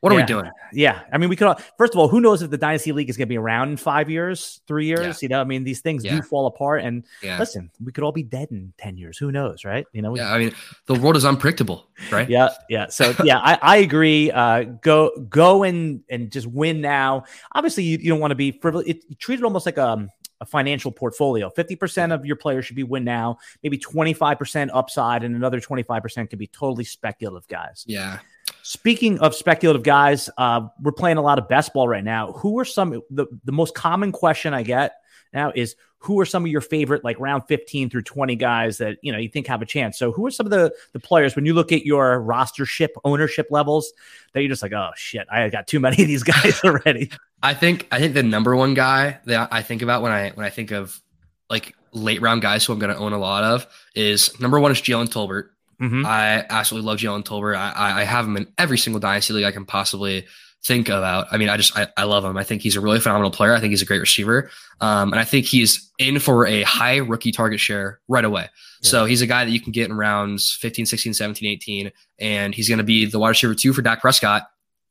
Speaker 3: what
Speaker 2: yeah.
Speaker 3: are we doing?
Speaker 2: Yeah. I mean, we could, all, first of all, who knows if the Dynasty League is going to be around in five years, three years? Yeah. You know, I mean, these things yeah. do fall apart. And listen, we could all be dead in 10 years. Who knows? Right. You know,
Speaker 3: yeah. I mean, the world is unpredictable. Right.
Speaker 2: yeah. Yeah. So, yeah, I, I agree. Uh, go, go and, and just win now. Obviously, you, you don't want to be frivolous. It, treat it almost like a, um, a financial portfolio. 50% of your players should be win now, maybe 25% upside, and another 25% could be totally speculative guys.
Speaker 3: Yeah.
Speaker 2: Speaking of speculative guys, uh, we're playing a lot of best ball right now. Who are some the, the most common question I get now is who are some of your favorite like round 15 through 20 guys that you know you think have a chance? So who are some of the the players when you look at your rostership ownership levels that you're just like oh shit i got too many of these guys already.
Speaker 3: I think i think the number one guy that i think about when i when i think of like late round guys who i'm going to own a lot of is number one is jalen tolbert Mm-hmm. I absolutely love Jalen Tolbert. I, I have him in every single dynasty league I can possibly think about. I mean, I just I, I love him. I think he's a really phenomenal player. I think he's a great receiver, um, and I think he's in for a high rookie target share right away. Yeah. So he's a guy that you can get in rounds 15, 16, 17, 18, and he's going to be the wide receiver two for Dak Prescott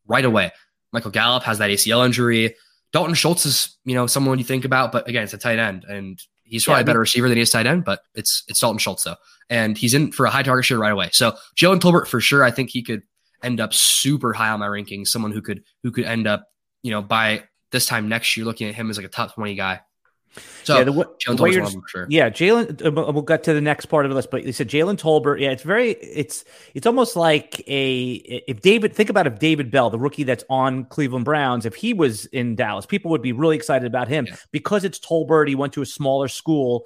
Speaker 3: right away. Michael Gallup has that ACL injury. Dalton Schultz is, you know, someone you think about, but again, it's a tight end, and he's probably yeah, a better receiver than he is tight end, but it's it's Dalton Schultz though and he's in for a high target share right away. So Jalen Tolbert for sure. I think he could end up super high on my rankings. Someone who could who could end up, you know, by this time next year, looking at him as like a top twenty guy. So yeah, the, Jalen Tolbert's one sure.
Speaker 2: Yeah, Jalen. Uh, we'll get to the next part of the list, but you said Jalen Tolbert. Yeah, it's very. It's it's almost like a if David. Think about if David Bell, the rookie that's on Cleveland Browns, if he was in Dallas, people would be really excited about him yeah. because it's Tolbert. He went to a smaller school.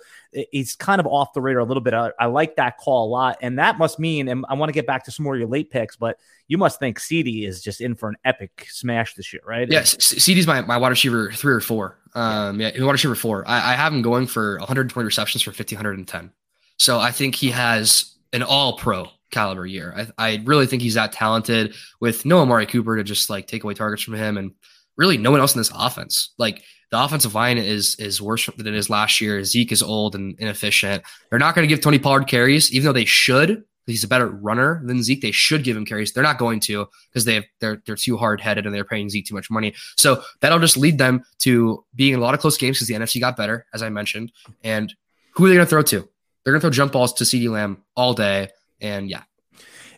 Speaker 2: He's kind of off the radar a little bit. I, I like that call a lot, and that must mean. And I want to get back to some more of your late picks, but you must think CD is just in for an epic smash this year, right?
Speaker 3: Yes, yeah, CD's my my wide receiver three or four. Um, yeah, wide receiver four. I, I have him going for 120 receptions for 1510. So I think he has an all pro caliber year. I, I really think he's that talented with no Amari Cooper to just like take away targets from him and really no one else in this offense. Like the offensive line is is worse than it is last year. Zeke is old and inefficient. They're not going to give Tony Pollard carries, even though they should. He's a better runner than Zeke. They should give him carries. They're not going to because they have, they're they're too hard headed and they're paying Zeke too much money. So that'll just lead them to being in a lot of close games because the NFC got better, as I mentioned. And who are they going to throw to? They're going to throw jump balls to CeeDee Lamb all day. And yeah,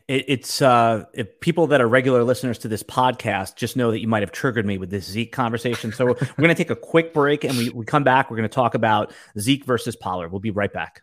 Speaker 2: it's uh, if people that are regular listeners to this podcast just know that you might have triggered me with this Zeke conversation. So we're going to take a quick break and we, we come back. We're going to talk about Zeke versus Pollard. We'll be right back.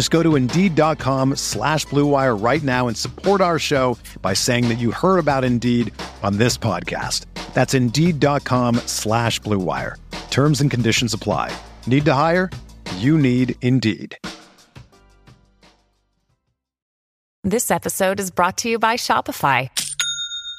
Speaker 1: Just go to Indeed.com slash BlueWire right now and support our show by saying that you heard about Indeed on this podcast. That's Indeed.com slash BlueWire. Terms and conditions apply. Need to hire? You need Indeed.
Speaker 4: This episode is brought to you by Shopify.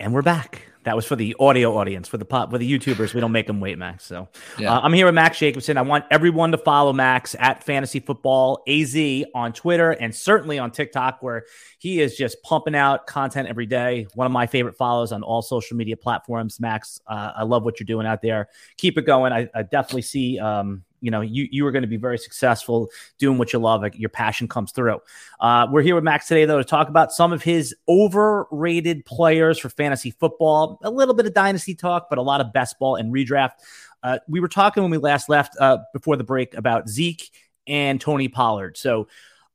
Speaker 2: And we're back. That was for the audio audience, for the pop, for the YouTubers. We don't make them wait, Max. So yeah. uh, I'm here with Max Jacobson. I want everyone to follow Max at Fantasy Football AZ on Twitter and certainly on TikTok, where he is just pumping out content every day. One of my favorite follows on all social media platforms. Max, uh, I love what you're doing out there. Keep it going. I, I definitely see um, you know you you are going to be very successful doing what you love like your passion comes through. Uh, we're here with max today though to talk about some of his overrated players for fantasy football. A little bit of dynasty talk but a lot of best ball and redraft. Uh, we were talking when we last left uh, before the break about zeke and tony pollard. So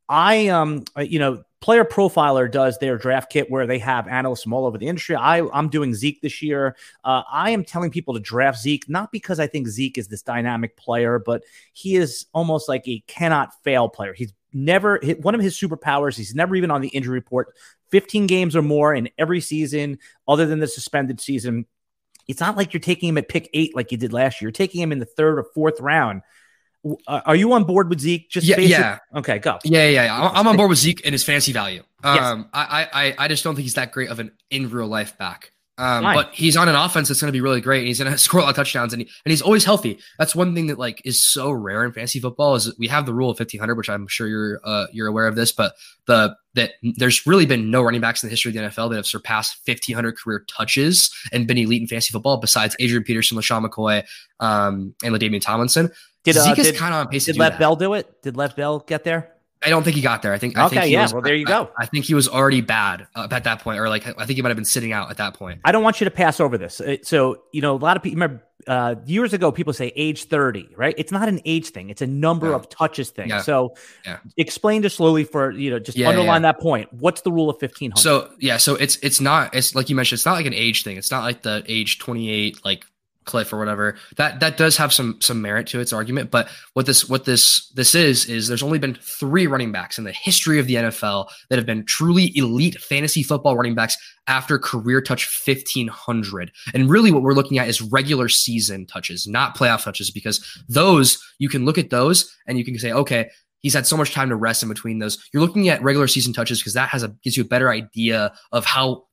Speaker 2: i um you know Player Profiler does their draft kit where they have analysts from all over the industry. I, I'm doing Zeke this year. Uh, I am telling people to draft Zeke, not because I think Zeke is this dynamic player, but he is almost like a cannot fail player. He's never one of his superpowers. He's never even on the injury report. 15 games or more in every season, other than the suspended season. It's not like you're taking him at pick eight like you did last year. You're taking him in the third or fourth round. Uh, are you on board with Zeke?
Speaker 3: Just yeah, yeah.
Speaker 2: Okay, go.
Speaker 3: Yeah, yeah, yeah. I'm on board with Zeke and his fantasy value. Um, yes. I, I, I just don't think he's that great of an in real life back. Um, but he's on an offense that's going to be really great. And he's going to score a lot of touchdowns, and he, and he's always healthy. That's one thing that like is so rare in fantasy football is we have the rule of fifteen hundred, which I'm sure you're uh, you're aware of this. But the that there's really been no running backs in the history of the NFL that have surpassed fifteen hundred career touches and been elite in fantasy football, besides Adrian Peterson, LeSean McCoy, um, and LaDainian Tomlinson.
Speaker 2: Did uh,
Speaker 3: Zeke is kind of on pace.
Speaker 2: did Lev. Bell do it? Did Lev Bell get there?
Speaker 3: I don't think he got there. I think. I
Speaker 2: Okay,
Speaker 3: think he
Speaker 2: yeah,
Speaker 3: Was,
Speaker 2: well, there you go.
Speaker 3: I, I think he was already bad uh, at that point, or like I think he might have been sitting out at that point.
Speaker 2: I don't want you to pass over this. Uh, So, you know, a lot of people remember uh, years ago, people say age 30, right? It's not an age thing, it's a number
Speaker 3: Yeah.
Speaker 2: of touches thing.
Speaker 3: Yeah.
Speaker 2: So,
Speaker 3: Yeah.
Speaker 2: explain to slowly for, you know, just underline that point. What's the rule of 1500?
Speaker 3: So yeah, so it's it's not it's like you mentioned, it's not like an age thing. It's not like the age twenty eight like Cliff or whatever. That that does have some some merit to its argument. But what this what this this is is there's only been three running backs in the history of the NFL that have been truly elite fantasy football running backs after career touch fifteen hundred. And really, what we're looking at is regular season touches, not playoff touches, because those you can look at those and you can say, okay, he's had so much time to rest in between those. You're looking at regular season touches because that has a gives you a better idea of how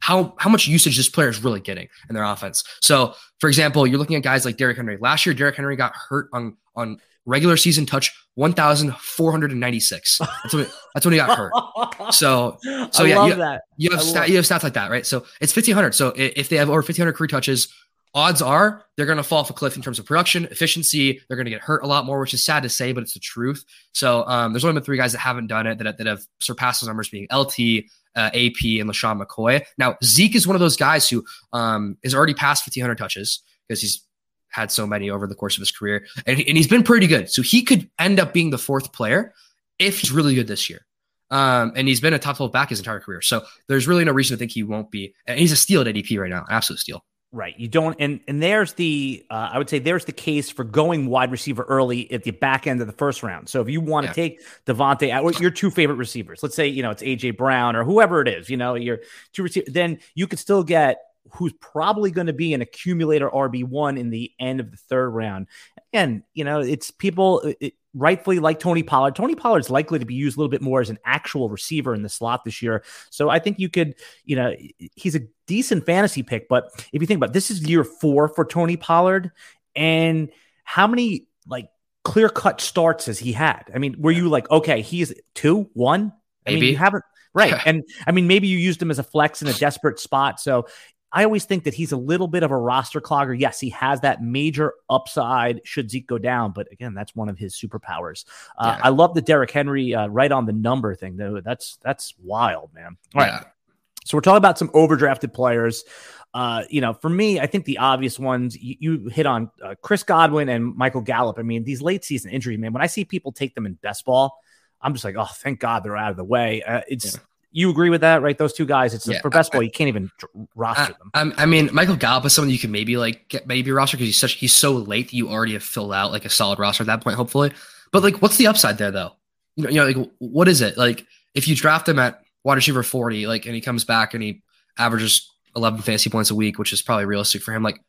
Speaker 3: how how much usage this player is really getting in their offense. So, for example, you're looking at guys like Derrick Henry. Last year, Derrick Henry got hurt on on regular season touch 1,496. That's when that's when he got hurt. So so
Speaker 2: I
Speaker 3: yeah, you- you have stat, you have stats like that, right? So it's 1,500. So if they have over 1,500 career touches, odds are they're going to fall off a cliff in terms of production, efficiency. They're going to get hurt a lot more, which is sad to say, but it's the truth. So um, there's only been three guys that haven't done it that, that have surpassed those numbers, being LT, uh, AP, and LeSean McCoy. Now Zeke is one of those guys who um, is already past 1,500 touches because he's had so many over the course of his career, and, and he's been pretty good. So he could end up being the fourth player if he's really good this year. Um, and he's been a top 12 back his entire career. So there's really no reason to think he won't be. And he's a steal at ADP right now, absolute steal.
Speaker 2: Right. You don't, and and there's the, uh, I would say there's the case for going wide receiver early at the back end of the first round. So if you want to
Speaker 3: Yeah.
Speaker 2: take Devontae out, or your two favorite receivers, let's say you know it's AJ Brown or whoever it is, you know your two receivers, then you could still get who's probably going to be an accumulator RB one in the end of the third round. And you know it's people uh, it, rightfully like Tony Pollard. Tony Pollard's likely to be used a little bit more as an actual receiver in the slot this year. So I think you could, you know, he's a decent fantasy pick. But if you think about it, this is year four for Tony Pollard, and how many like clear cut starts has he had? I mean, were you like, okay, he's two, one? I mean,
Speaker 3: Maybe.
Speaker 2: you haven't right. and I mean, maybe you used him as a flex in a desperate spot. So I always think that he's a little bit of a roster clogger. Yes, he has that major upside should Zeke go down, but again, that's one of his superpowers. Uh,
Speaker 3: Yeah.
Speaker 2: I love the Derrick Henry uh, right on the number thing, though. That's that's wild, man. All right,
Speaker 3: Yeah.
Speaker 2: so we're talking about some overdrafted players. Uh, you know, for me, I think the obvious ones you, you hit on uh, Chris Godwin and Michael Gallup. I mean, these late season injuries, man. When I see people take them in best ball, I'm just like, oh, thank God they're out of the way. Uh, it's
Speaker 3: Yeah.
Speaker 2: You agree with that, right? Those two guys. It's
Speaker 3: Yeah,
Speaker 2: for best ball, you can't even roster them.
Speaker 3: I, I mean, Michael Gallup is someone you can maybe like get maybe roster because he's such he's so late that you already have filled out like a solid roster at that point, hopefully. But like, what's the upside there though? You know, you know, like what is it like if you draft him at wide receiver forty, like, and he comes back and he averages eleven fantasy points a week, which is probably realistic for him. Like,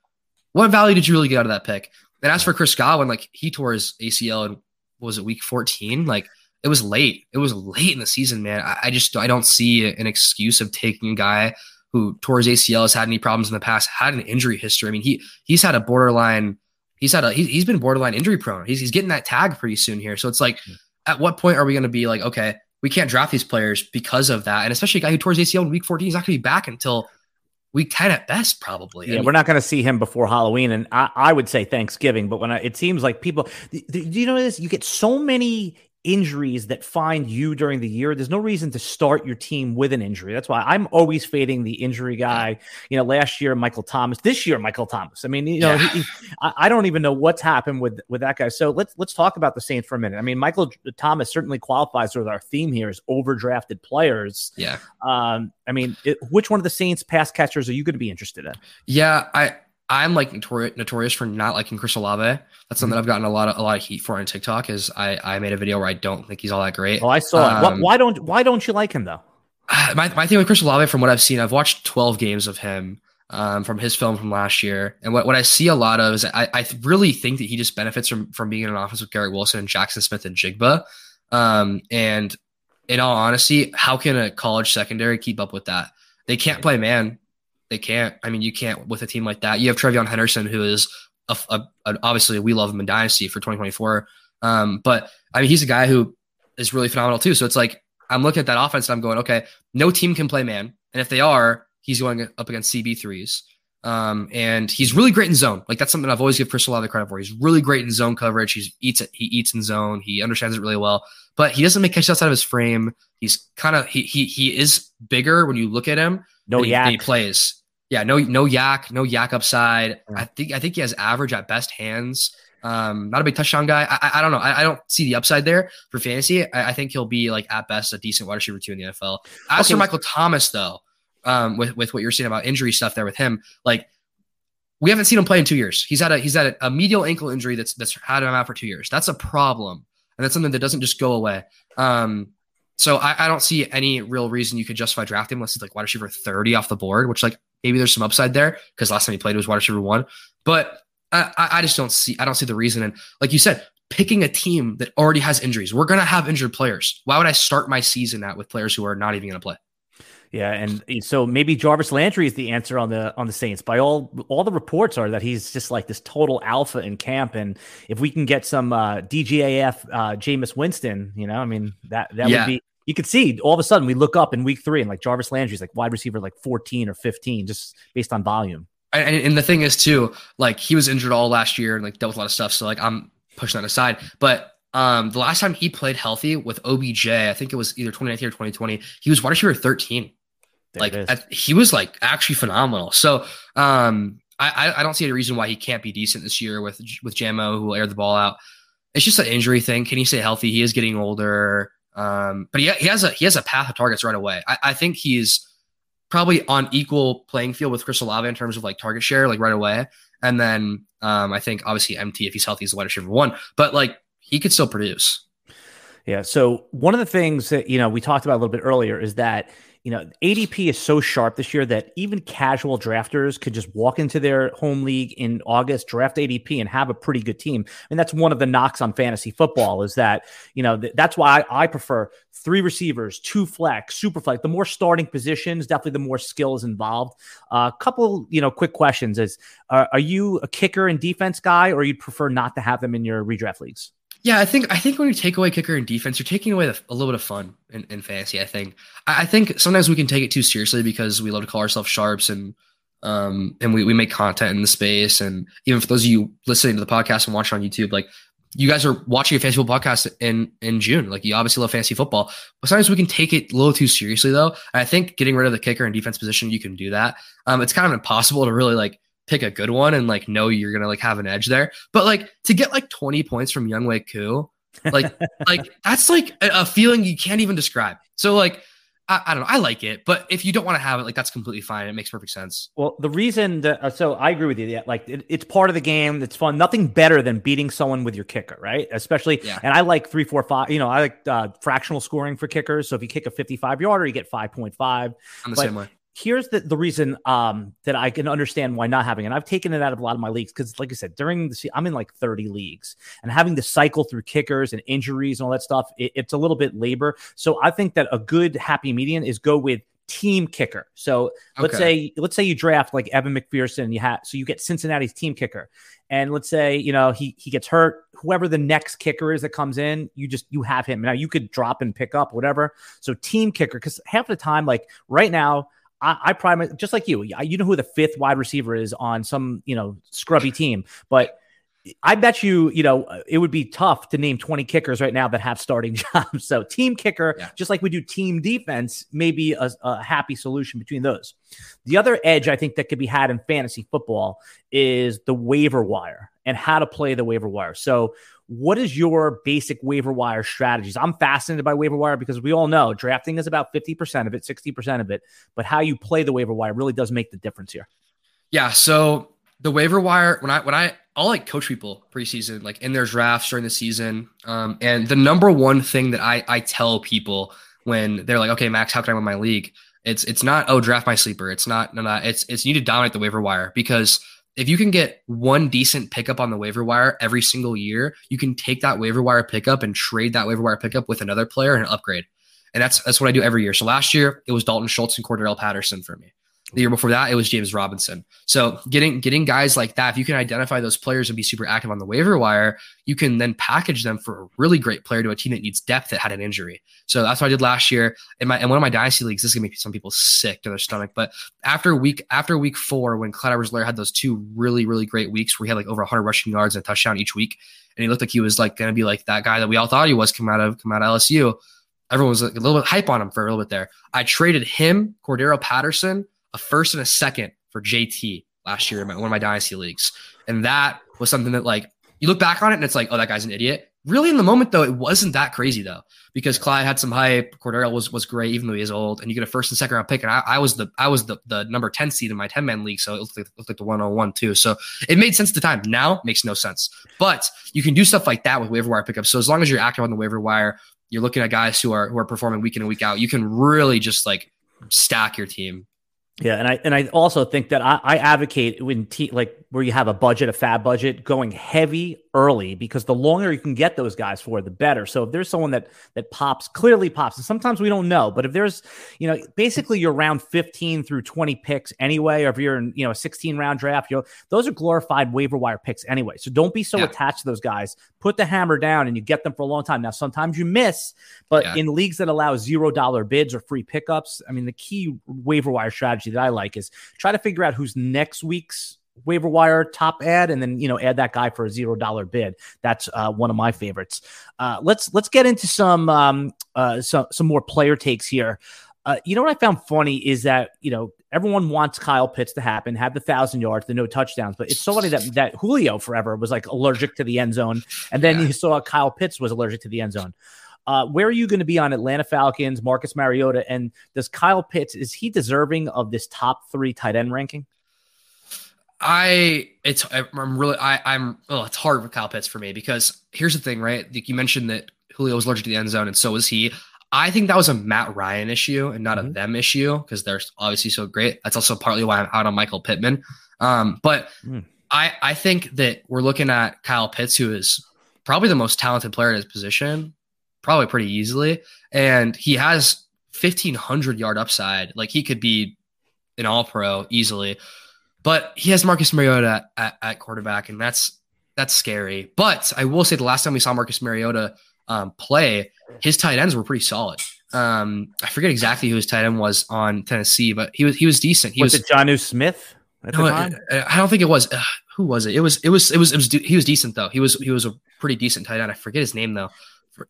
Speaker 3: what value did you really get out of that pick? And as for Chris Godwin, like he tore his ACL in what was it week fourteen? Like it was late. It was late in the season, man. I, I just I don't see an excuse of taking a guy who tore his ACL, has had any problems in the past, had an injury history. I mean, he he's had a borderline. He's had a he, he's been borderline injury prone. He's he's getting that tag pretty soon here. So it's like, at what point are we going to be like, okay, we can't draft these players because of that, and especially a guy who tore his ACL in week fourteen, he's not going to be back until week ten at best, probably. I
Speaker 2: Yeah,
Speaker 3: mean,
Speaker 2: we're not going to see him before Halloween, and I, I would say Thanksgiving. But when I, it seems like people, do do you know this? You get so many injuries that find you during the year. There's no reason to start your team with an injury. That's why I'm always fading the injury guy. You know, last year Michael Thomas, this year Michael Thomas. I mean, you know,
Speaker 3: Yeah.
Speaker 2: he, he- I, don't even know what's happened with with that guy. So let's let's talk about the Saints for a minute. I mean, Michael Thomas certainly qualifies with our theme here is overdrafted players.
Speaker 3: yeah.
Speaker 2: Um, I mean, it, which one of the Saints pass catchers are you going to be interested in?
Speaker 3: Yeah, I I'm like notori- notorious for not liking Chris Olave. That's something I've gotten a lot of a lot of heat for on TikTok. Is I I made a video where I don't think he's all that great.
Speaker 2: Oh, I saw it. Why,
Speaker 3: Um,
Speaker 2: why don't Why don't you like him though?
Speaker 3: my my thing with Chris Olave, from what I've seen, I've watched 12 games of him um, from his film from last year, and what, what I see a lot of is I, I really think that he just benefits from from being in an office with Garrett Wilson and Jaxon Smith-Njigba. Um, and in all honesty, how can a college secondary keep up with that? They can't play man. They can't. I mean, you can't with a team like that. You have TreVeyon Henderson, who is a, a, a, obviously we love him in Dynasty for 2024. Um, but I mean, he's a guy who is really phenomenal too. So it's like I'm looking at that offense and I'm going, okay, no team can play man, and if they are, he's going up against CB threes. Um, and he's really great in zone. Like that's something I've always give Chris a lot of credit for. He's really great in zone coverage. He eats it. He eats in zone. He understands it really well. But he doesn't make catches outside of his frame. He's kind of he he he is bigger when you look at him.
Speaker 2: No
Speaker 3: he, he plays. Yeah, no no YAC, no YAC upside. I think I think he has average at best hands. Um, not a big touchdown guy. I, I, I don't know. I, I, don't see the upside there for fantasy. I, I, think he'll be like at best a decent wide receiver two in the NFL. As okay. for Michael Thomas, though, um, with with what you're saying about injury stuff there with him, like we haven't seen him play in two years. He's had a he's had a, a medial ankle injury that's that's had him out for two years. That's a problem, and that's something that doesn't just go away. Um, so I, I don't see any real reason you could justify drafting unless he's like wide receiver 30 off the board, which like maybe there's some upside there because last time he played was wide receiver one. But I, I just don't see I don't see the reason. And like you said, picking a team that already has injuries, we're gonna have injured players. Why would I start my season out with players who are not even gonna play?
Speaker 2: Yeah, and so maybe Jarvis Landry is the answer on the on the Saints. By all all the reports are that he's just like this total alpha in camp, and if we can get some uh, DGAF uh, Jameis Winston, you know, I mean that that yeah. would be. You could see all of a sudden we look up in week three and like Jarvis Landry's like wide receiver like fourteen or fifteen just based on volume.
Speaker 3: And, and the thing is too, like he was injured all last year and like dealt with a lot of stuff. So like I'm pushing that aside, but um, the last time he played healthy with OBJ, I think it was either 2019 or 2020, he was wide receiver 13. There like at, he was like actually phenomenal. So um, I I don't see any reason why he can't be decent this year with with Jamo who will air the ball out. It's just an injury thing. Can he stay healthy? He is getting older. Um, but he, he has a he has a path of targets right away. I, I think he's probably on equal playing field with Chris Olave in terms of like target share, like right away. And then um, I think obviously MT if he's healthy is the wide receiver one, but like he could still produce.
Speaker 2: Yeah. So one of the things that you know we talked about a little bit earlier is that you know, ADP is so sharp this year that even casual drafters could just walk into their home league in August, draft ADP, and have a pretty good team. And that's one of the knocks on fantasy football is that, you know, th- that's why I, I, prefer three receivers, two flex, super flex. The more starting positions, definitely the more skills involved. A uh, couple, you know, quick questions is uh, are you a kicker and defense guy, or you'd prefer not to have them in your redraft leagues?
Speaker 3: Yeah, I think I think when you take away kicker and defense, you're taking away the, a little bit of fun in, in fantasy. I think I, I, think sometimes we can take it too seriously because we love to call ourselves sharps and um and we, we make content in the space. And even for those of you listening to the podcast and watching on YouTube, like you guys are watching a fantasy football podcast in in June. Like you obviously love fantasy football, but sometimes we can take it a little too seriously though. And I think getting rid of the kicker and defense position, you can do that. Um, it's kind of impossible to really like pick a good one and like know you're gonna like have an edge there. But like to get like 20 points from Younghoe Koo, like like that's like a, feeling you can't even describe. So like I, I, don't know, I like it, but if you don't want to have it, like that's completely fine. It makes perfect sense.
Speaker 2: Well, the reason that uh, so I agree with you. Yeah, like it, it's part of the game. It's fun. Nothing better than beating someone with your kicker, right? Especially, yeah. and I like three, four, five. You know, I like uh, fractional scoring for kickers. So if you kick a 55 yarder, you get 5.5. I'm
Speaker 3: the but, same way
Speaker 2: here's the, the reason um, that I can understand why not having it. And I've taken it out of a lot of my leagues because, like I said, during the season, I'm in like 30 leagues and having to cycle through kickers and injuries and all that stuff, it, it's a little bit labor. So I think that a good happy median is go with team kicker. So let's say let's say you draft like Evan McPherson and you have so you get Cincinnati's team kicker. And let's say, you know, he he gets hurt, whoever the next kicker is that comes in, you just you have him. Now you could drop and pick up whatever. So team kicker cuz half the time like right now I, I prime just like you. You know who the fifth wide receiver is on some you know scrubby team, but I bet you, you know, it would be tough to name 20 kickers right now that have starting jobs. So, team kicker, yeah. just like we do team defense, may be a, a, happy solution between those. The other edge I think that could be had in fantasy football is the waiver wire and how to play the waiver wire. So, what is your basic waiver wire strategies? I'm fascinated by waiver wire because we all know drafting is about 50% of it, 60% of it, but how you play the waiver wire really does make the difference here.
Speaker 3: Yeah. So the waiver wire, when I, when I, I'll like coach people preseason, like in their drafts during the season. Um, and the number one thing that I, I tell people when they're like, okay, Max, how can I win my league? It's, it's not, oh, draft my sleeper. It's not, no, no, it's, it's you need to dominate the waiver wire because if you can get one decent pickup on the waiver wire every single year, you can take that waiver wire pickup and trade that waiver wire pickup with another player and upgrade. And that's that's what I do every year. So last year it was Dalton Schultz and Cordarrelle Patterson for me. The year before that, it was James Robinson. So getting getting guys like that, if you can identify those players and be super active on the waiver wire, you can then package them for a really great player to a team that needs depth that had an injury. So that's what I did last year. In my in one of my dynasty leagues, this is gonna make some people sick to their stomach. But after week after week four, when Clyde edwards had those two really, really great weeks where he had like over 100 rushing yards and a touchdown each week, and he looked like he was like gonna be like that guy that we all thought he was come out of come out of LSU. Everyone was like a little bit hype on him for a little bit there. I traded him, Cordarrelle Patterson, a first and a second for JT last year in my, one of my dynasty leagues. And that was something that like you look back on it and it's like, oh, that guy's an idiot. Really, in the moment though, it wasn't that crazy though, because Clyde had some hype. Cordarrelle was was great, even though he is old. And you get a first and second round pick, and I, I was the I was the, the number ten seed in my ten man league, so it looked like, looked like the one on one too. So it made sense at the time. Now makes no sense. But you can do stuff like that with waiver wire pickups. So as long as you're active on the waiver wire, you're looking at guys who are who are performing week in and week out. You can really just like stack your team
Speaker 2: yeah, and I and I also think that I, I advocate when te- like where you have a budget, a fab budget, going heavy early because the longer you can get those guys for, the better. So if there's someone that that pops, clearly pops, and sometimes we don't know, but if there's, you know, basically you're round 15 through 20 picks anyway, or if you're in, you know, a 16 round draft, you know, those are glorified waiver wire picks anyway. So don't be so yeah. attached to those guys. Put the hammer down and you get them for a long time. Now sometimes you miss, but yeah. in leagues that allow zero dollar bids or free pickups, I mean, the key waiver wire strategy that I like is try to figure out who's next week's waiver wire top ad and then you know add that guy for a zero dollar bid that's uh, one of my favorites uh, let's let's get into some um, uh, some some more player takes here uh, you know what i found funny is that you know everyone wants kyle pitts to happen have the thousand yards the no touchdowns but it's so funny that that julio forever was like allergic to the end zone and then yeah. you saw kyle pitts was allergic to the end zone uh, where are you going to be on Atlanta Falcons, Marcus Mariota, and does Kyle Pitts is he deserving of this top three tight end ranking?
Speaker 3: I it's I'm really I I'm oh it's hard with Kyle Pitts for me because here's the thing, right? Like you mentioned that Julio was allergic to the end zone, and so was he. I think that was a Matt Ryan issue and not mm-hmm. a them issue because they're obviously so great. That's also partly why I'm out on Michael Pittman. Um, but mm. I I think that we're looking at Kyle Pitts, who is probably the most talented player in his position, probably pretty easily, and he has 1500 yard upside. Like he could be an All Pro easily. But he has Marcus Mariota at, at, quarterback, and that's that's scary. But I will say the last time we saw Marcus Mariota um, play, his tight ends were pretty solid. Um, I forget exactly who his tight end was on Tennessee, but he was he was decent. He
Speaker 2: was, was it Jonnu Smith?
Speaker 3: No, I, I, don't think it was. Uh, who was it? It was it was it was it was he was decent though. He was he was a pretty decent tight end. I forget his name though.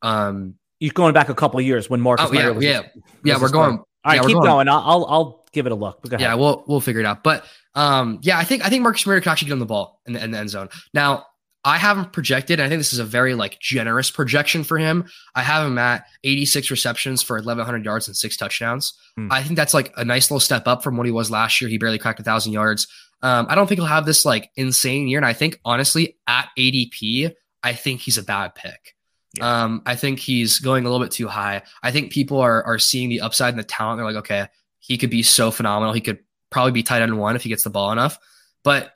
Speaker 3: Um,
Speaker 2: You're going back a couple years when Marcus.
Speaker 3: Oh, yeah,
Speaker 2: was,
Speaker 3: yeah, yeah. We're going.
Speaker 2: All right,
Speaker 3: yeah,
Speaker 2: keep going. going. I'll, I'll, I'll give it a look.
Speaker 3: Yeah, we'll we'll figure it out. But um, yeah, I think I think Marcus Mariota can actually get on the ball in the, in the end zone. Now, I haven't projected. I think this is a very like generous projection for him. I have him at 86 receptions for 1100 yards and six touchdowns. Hmm. I think that's like a nice little step up from what he was last year. He barely cracked a thousand yards. Um, I don't think he'll have this like insane year. And I think honestly, at ADP, I think he's a bad pick. Yeah. Um, I think he's going a little bit too high. I think people are are seeing the upside and the talent. They're like, okay, he could be so phenomenal. He could probably be tight end one if he gets the ball enough. But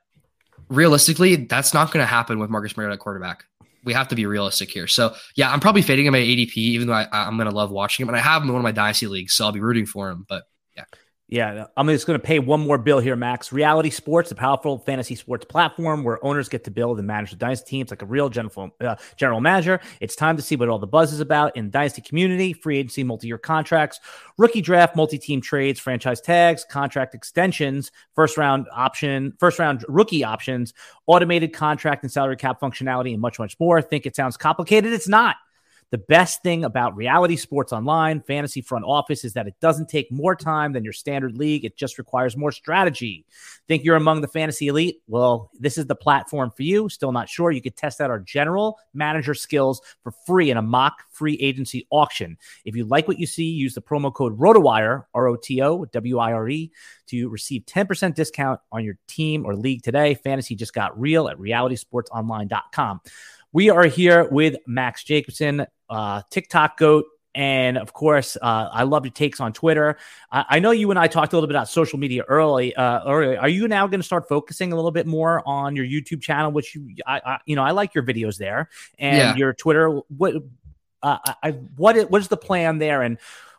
Speaker 3: realistically, that's not going to happen with Marcus Mariota at quarterback. We have to be realistic here. So yeah, I'm probably fading him at ADP, even though I, I'm going to love watching him, and I have him in one of my dynasty leagues, so I'll be rooting for him. But yeah.
Speaker 2: Yeah, I'm just going to pay one more bill here, Max. Reality Sports, a powerful fantasy sports platform where owners get to build and manage the dynasty teams like a real general, uh, general manager. It's time to see what all the buzz is about in dynasty community, free agency, multi-year contracts, rookie draft, multi-team trades, franchise tags, contract extensions, first round option, first round rookie options, automated contract and salary cap functionality, and much, much more. Think it sounds complicated? It's not. The best thing about reality sports online, fantasy front office, is that it doesn't take more time than your standard league. It just requires more strategy. Think you're among the fantasy elite? Well, this is the platform for you. Still not sure? You could test out our general manager skills for free in a mock free agency auction. If you like what you see, use the promo code ROTOWIRE, R O T O W I R E, to receive 10% discount on your team or league today. Fantasy just got real at realitysportsonline.com. We are here with Max Jacobson, uh, TikTok goat. And of course, uh, I love your takes on Twitter. I, I, know you and I talked a little bit about social media early. Uh, early. Are you now going to start focusing a little bit more on your YouTube channel, which you, I, I you know, I like your videos there and yeah. your Twitter. What, uh, I, what, what is the plan there, and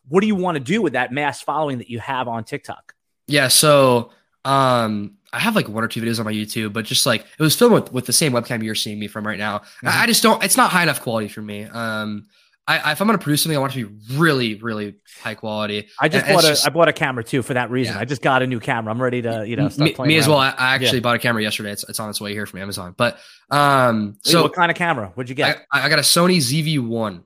Speaker 2: what do you want to do with that mass following that you have on TikTok?
Speaker 3: Yeah, so um I have like one or two videos on my YouTube, but just like it was filmed with, with the same webcam you're seeing me from right now. Mm-hmm. I, I just don't it's not high enough quality for me. Um I, if I'm going to produce something, I want it to be really, really high quality.
Speaker 2: I just and bought a just, I bought a camera too for that reason. Yeah. I just got a new camera. I'm ready to you know
Speaker 3: me, me as well. I, I actually yeah. bought a camera yesterday. It's, it's on its way here from Amazon. But um, so
Speaker 2: what kind of camera? What'd you get?
Speaker 3: I, I got a Sony ZV-1.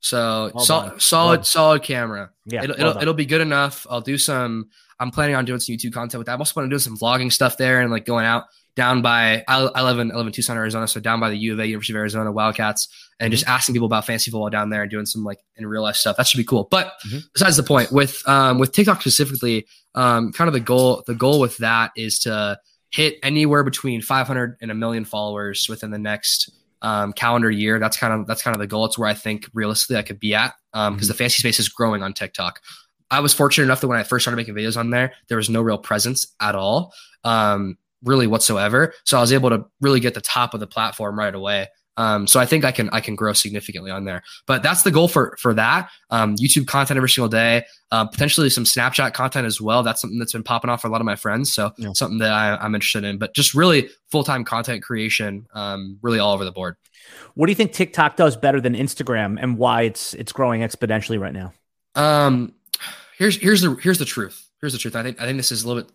Speaker 3: So well sol- solid, well, solid camera. Yeah, it'll well it'll, it'll, be good enough. I'll do some. I'm planning on doing some YouTube content with that. I'm also planning to do some vlogging stuff there and like going out down by I, I live in I live in Tucson, Arizona, so down by the U of A, University of Arizona Wildcats, and just mm-hmm. asking people about fantasy football down there and doing some like in real life stuff. That should be cool. But mm-hmm. besides the point, with um, with TikTok specifically, um, kind of the goal the goal with that is to hit anywhere between 500 and a million followers within the next um, calendar year. That's kind of that's kind of the goal. It's where I think realistically I could be at because um, mm-hmm. the fantasy space is growing on TikTok. I was fortunate enough that when I first started making videos on there, there was no real presence at all. Um, really whatsoever. So I was able to really get the top of the platform right away. Um, so I think I can I can grow significantly on there. But that's the goal for for that. Um, YouTube content every single day, uh, potentially some Snapchat content as well. That's something that's been popping off for a lot of my friends. So yeah. something that I, am interested in. But just really full time content creation, um, really all over the board.
Speaker 2: What do you think TikTok does better than Instagram, and why it's it's growing exponentially right now?
Speaker 3: Um, here's here's the here's the truth. Here's the truth. I think I think this is a little bit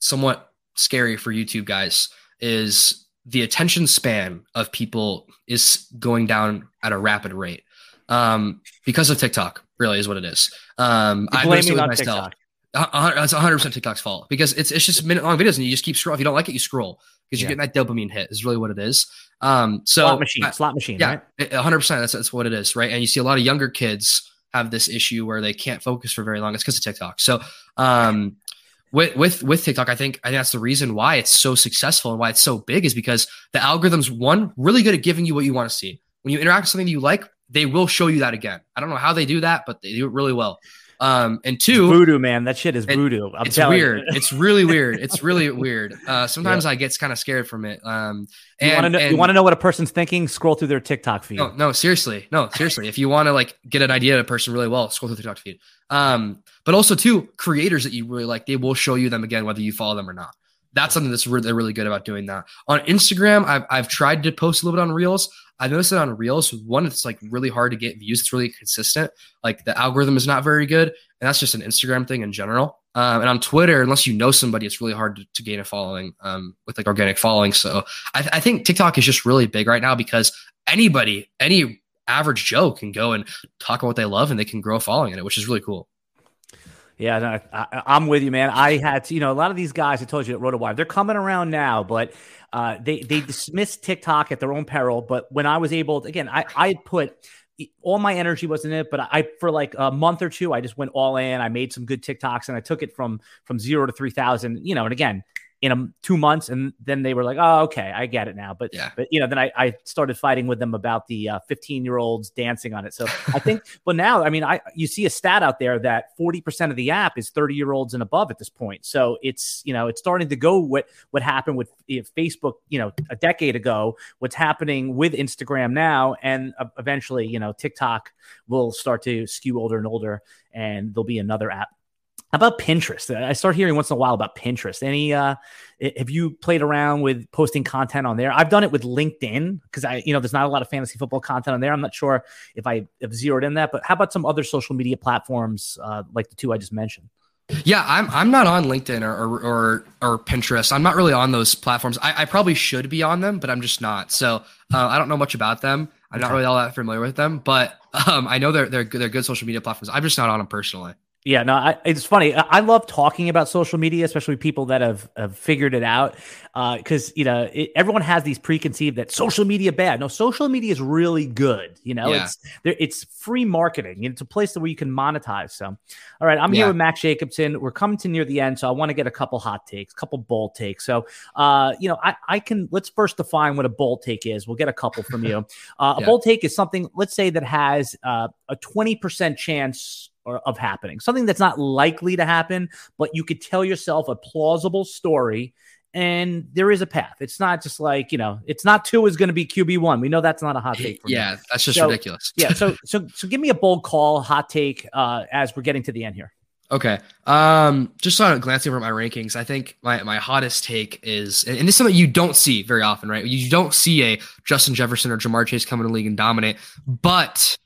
Speaker 3: somewhat scary for YouTube guys is the attention span of people is going down at a rapid rate um, because of TikTok. Really, is what it is. Um,
Speaker 2: I blaming on myself. TikTok.
Speaker 3: It's 100 percent TikTok's fault because it's it's just minute long videos and you just keep scrolling. If you don't like it, you scroll because you're getting that dopamine hit. Is really what it is. Um, so
Speaker 2: slot machine, I, slot machine,
Speaker 3: yeah, 100. percent That's that's what it is, right? And you see a lot of younger kids have this issue where they can't focus for very long. It's because of TikTok. So, um, with with with TikTok, I think I think that's the reason why it's so successful and why it's so big is because the algorithm's one really good at giving you what you want to see. When you interact with something that you like, they will show you that again. I don't know how they do that, but they do it really well. Um, and two,
Speaker 2: voodoo, man, that shit is voodoo.
Speaker 3: I'm it's weird. it's really weird. It's really weird. Uh, sometimes yeah. I get kind of scared from it. Um,
Speaker 2: and, you want to know, you want to know what a person's thinking? Scroll through their TikTok feed.
Speaker 3: No, no, seriously, no, seriously. if you want to like get an idea of a person really well, scroll through their TikTok feed. Um, but also two creators that you really like, they will show you them again whether you follow them or not. That's something that's really, really good about doing that. On Instagram, I've, I've tried to post a little bit on Reels. I noticed that on Reels, one, it's like really hard to get views. It's really consistent. Like the algorithm is not very good. And that's just an Instagram thing in general. Um, and on Twitter, unless you know somebody, it's really hard to, to gain a following um, with like organic following. So I, I think TikTok is just really big right now because anybody, any average Joe can go and talk about what they love and they can grow a following in it, which is really cool.
Speaker 2: Yeah, no, I, am with you, man. I had to, you know, a lot of these guys I told you at RotoWire, they're coming around now, but uh, they they dismiss TikTok at their own peril. But when I was able, to, again, I I put all my energy was in it, but I for like a month or two, I just went all in. I made some good TikToks and I took it from from zero to three thousand. You know, and again, in a, two months, and then they were like, "Oh, okay, I get it now." But yeah, but you know, then I, I started fighting with them about the fifteen uh, year olds dancing on it. So I think, but now, I mean, I you see a stat out there that forty percent of the app is thirty year olds and above at this point. So it's you know, it's starting to go what what happened with Facebook, you know, a decade ago. What's happening with Instagram now, and uh, eventually, you know, TikTok will start to skew older and older, and there'll be another app how about Pinterest? I start hearing once in a while about Pinterest. Any uh have you played around with posting content on there? I've done it with LinkedIn because I, you know, there's not a lot of fantasy football content on there. I'm not sure if I have zeroed in that, but how about some other social media platforms uh, like the two I just mentioned?
Speaker 3: Yeah, I'm I'm not on LinkedIn or or, or, or Pinterest. I'm not really on those platforms. I, I, probably should be on them, but I'm just not. So uh, I don't know much about them. I'm not really all that familiar with them, but um, I know they're they're they're good social media platforms. I'm just not on them personally.
Speaker 2: Yeah, no, I, it's funny. I love talking about social media, especially people that have, have figured it out. Because uh, you know, it, everyone has these preconceived that social media bad. No, social media is really good. You know, yeah. it's there. It's free marketing. It's a place where you can monetize. So, all right, I'm yeah. here with Max Jacobson. We're coming to near the end, so I want to get a couple hot takes, a couple bold takes. So, uh, you know, I, I can let's first define what a bold take is. We'll get a couple from you. Uh, yeah. A bold take is something, let's say, that has uh, a 20% chance or of happening. Something that's not likely to happen, but you could tell yourself a plausible story and there is a path. It's not just like, you know, it's not two is going to be QB1. We know that's not a hot take
Speaker 3: Yeah,
Speaker 2: me.
Speaker 3: that's just so, ridiculous.
Speaker 2: yeah, so so so give me a bold call, hot take uh as we're getting to the end here.
Speaker 3: Okay. Um, just on glancing over my rankings, I think my, my hottest take is, and this is something you don't see very often, right? You don't see a Justin Jefferson or Ja'Marr Chase come in the league and dominate, but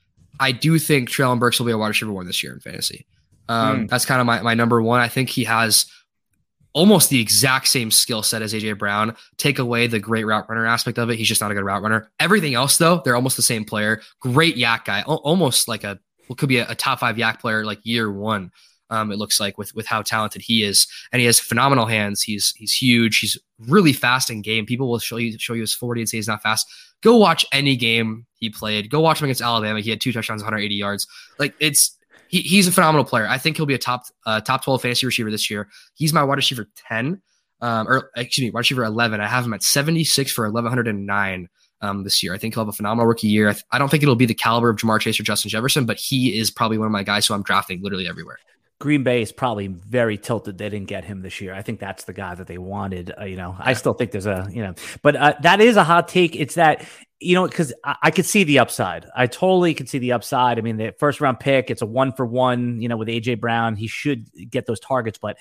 Speaker 3: I do think Treylon Burks will be a wide receiver one this year in fantasy. Um, mm. That's kind of my, my number one. I think he has almost the exact same skill set as AJ Brown. Take away the great route runner aspect of it. He's just not a good route runner. Everything else, though, they're almost the same player. Great YAC guy, almost like a, what could be a, a top five YAC player like year one. Um, it looks like with with how talented he is, and he has phenomenal hands. He's he's huge. He's really fast in game. People will show you show you his forty and say he's not fast. Go watch any game he played. Go watch him against Alabama. He had two touchdowns, 180 yards. Like it's he, he's a phenomenal player. I think he'll be a top uh, top 12 fantasy receiver this year. He's my wide receiver 10, um, or excuse me, wide receiver 11. I have him at 76 for 1109 um, this year. I think he'll have a phenomenal rookie year. I, th- I don't think it'll be the caliber of Ja'Marr Chase or Justin Jefferson, but he is probably one of my guys who I'm drafting literally everywhere.
Speaker 2: Green Bay is probably very tilted. They didn't get him this year. I think that's the guy that they wanted. Uh, you know, I still think there's a, you know, but uh, that is a hot take. It's that, you know, because I, I, could see the upside. I totally could see the upside. I mean, the first round pick, it's a one for one, you know, with AJ Brown. He should get those targets, but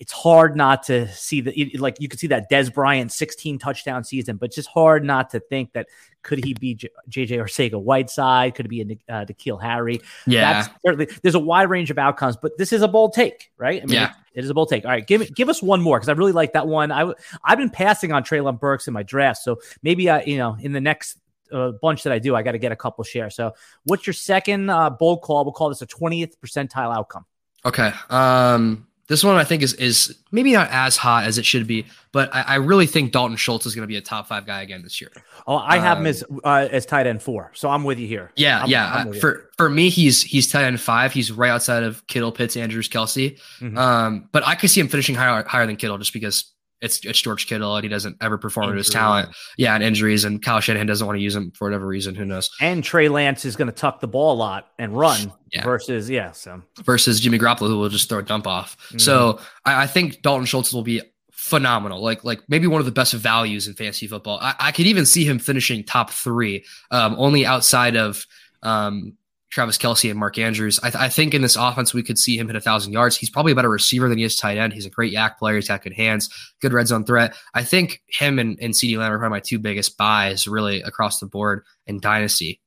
Speaker 2: it's hard not to see that like you could see that Dez Bryant 16 touchdown season, but it's just hard not to think that could he be J- JJ Arcega Whiteside? Could it be a uh, N'Keal Harry?
Speaker 3: Yeah,
Speaker 2: That's certainly there's a wide range of outcomes, but this is a bold take, right? I mean,
Speaker 3: yeah,
Speaker 2: it, it is a bold take. All right, give give us one more because I really like that one. I I've been passing on Treylon Burks in my draft, so maybe I you know in the next uh, bunch that I do, I got to get a couple shares. So, what's your second uh, bold call? We'll call this a 20th percentile outcome.
Speaker 3: Okay. Um, this one I think is is maybe not as hot as it should be, but I, I really think Dalton Schultz is going to be a top five guy again this year.
Speaker 2: Oh, I have um, him as uh, as tight end four, so I'm with you here.
Speaker 3: Yeah,
Speaker 2: I'm,
Speaker 3: yeah. I'm for for me, he's he's tight end five. He's right outside of Kittle, Pitts, Andrews, Kelce. Mm-hmm. Um, but I could see him finishing higher higher than Kittle just because it's it's George Kittle and he doesn't ever perform to his talent. Yeah, and injuries and Kyle Shanahan doesn't want to use him for whatever reason. Who knows?
Speaker 2: And Trey Lance is going to tuck the ball a lot and run yeah. versus yeah, so
Speaker 3: versus Jimmy Garoppolo who will just throw a dump off. Mm-hmm. So I, I, think Dalton Schultz will be phenomenal. Like like maybe one of the best values in fantasy football. I, I could even see him finishing top three, um, only outside of um, Travis Kelce and Mark Andrews. I, th- I, think in this offense, we could see him hit a thousand yards. He's probably a better receiver than he is tight end. He's a great YAC player. He's got good hands, good red zone threat. I think him and, and CeeDee Lamb are probably my two biggest buys really across the board in Dynasty.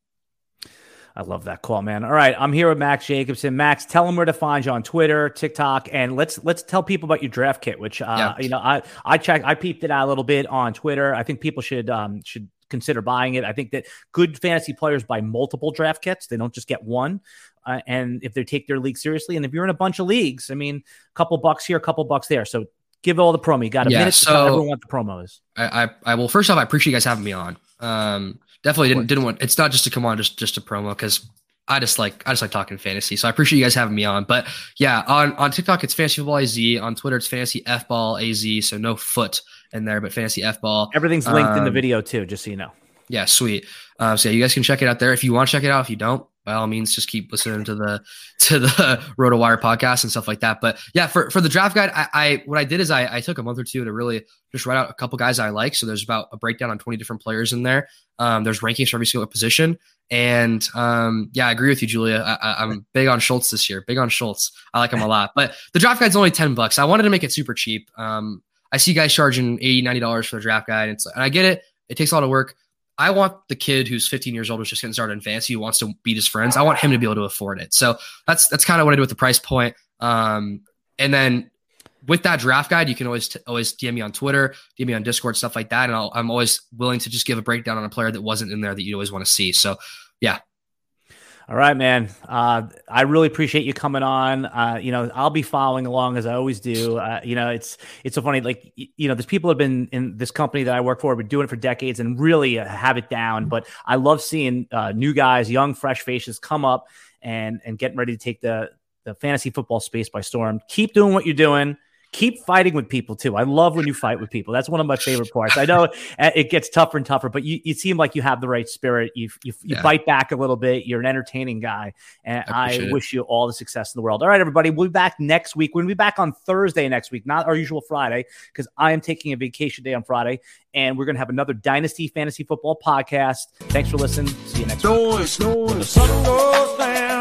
Speaker 2: I love that call, man. All right, I'm here with Max Jacobson. Max, tell them where to find you on Twitter, TikTok, and let's let's tell people about your draft kit. Which uh, yeah. you know, I I checked, I peeped it out a little bit on Twitter. I think people should um should consider buying it. I think that good fantasy players buy multiple draft kits; they don't just get one. Uh, and if they take their league seriously, and if you're in a bunch of leagues, I mean, a couple bucks here, a couple bucks there. So give all the promo. You got a yeah, minute so everyone what the promo is.
Speaker 3: I, I, I will first off, I appreciate you guys having me on. Um, definitely didn't didn't want. It's not just to come on just just a promo because I just like I just like talking fantasy. So I appreciate you guys having me on. But yeah, on on TikTok it's fantasy football az. On Twitter it's fantasy f ball az. So no foot in there, but fantasy f ball.
Speaker 2: Everything's linked um, in the um, video too, just so you know.
Speaker 3: Yeah, sweet. Um, so yeah, you guys can check it out there if you want to check it out. If you don't, by all means, just keep listening to the to the RotoWire podcast and stuff like that. But yeah, for for the draft guide, I, I what I did is I, I took a month or two to really just write out a couple guys I like. So there's about a breakdown on 20 different players in there. Um, there's rankings for every single position. And um, yeah, I agree with you, Julia. I, am big on Schultz this year. Big on Schultz. I like him a lot. But the draft guide's only 10 bucks. I wanted to make it super cheap. Um, I see guys charging 80 $90 for the draft guide. And, and I get it. It takes a lot of work. I want the kid who's 15 years old who's just getting started in fantasy who wants to beat his friends. I want him to be able to afford it. So that's that's kind of what I do with the price point. Um, and then with that draft guide, you can always t- always DM me on Twitter, DM me on Discord, stuff like that, and i am always willing to just give a breakdown on a player that wasn't in there that you always want to see. So yeah,
Speaker 2: all right, man. Uh, I really appreciate you coming on. Uh, you know, I'll be following along as I always do. Uh, you know, it's it's so funny. Like, you know, there's people have been in this company that I work for, been doing it for decades, and really uh, have it down. But I love seeing uh, new guys, young, fresh faces come up and and getting ready to take the the fantasy football space by storm. Keep doing what you're doing keep fighting with people too. I love when you fight with people. That's one of my favorite parts. I know it gets tougher and tougher, but you, you seem like you have the right spirit. You you, you yeah. fight back a little bit. You're an entertaining guy, and I, I wish you all the success in the world. All right, everybody, we'll be back next week. We'll be back on Thursday next week, not our usual Friday, because I am taking a vacation day on Friday, and we're gonna have another Dynasty Fantasy Football podcast. Thanks for listening. See you next week. the sun goes down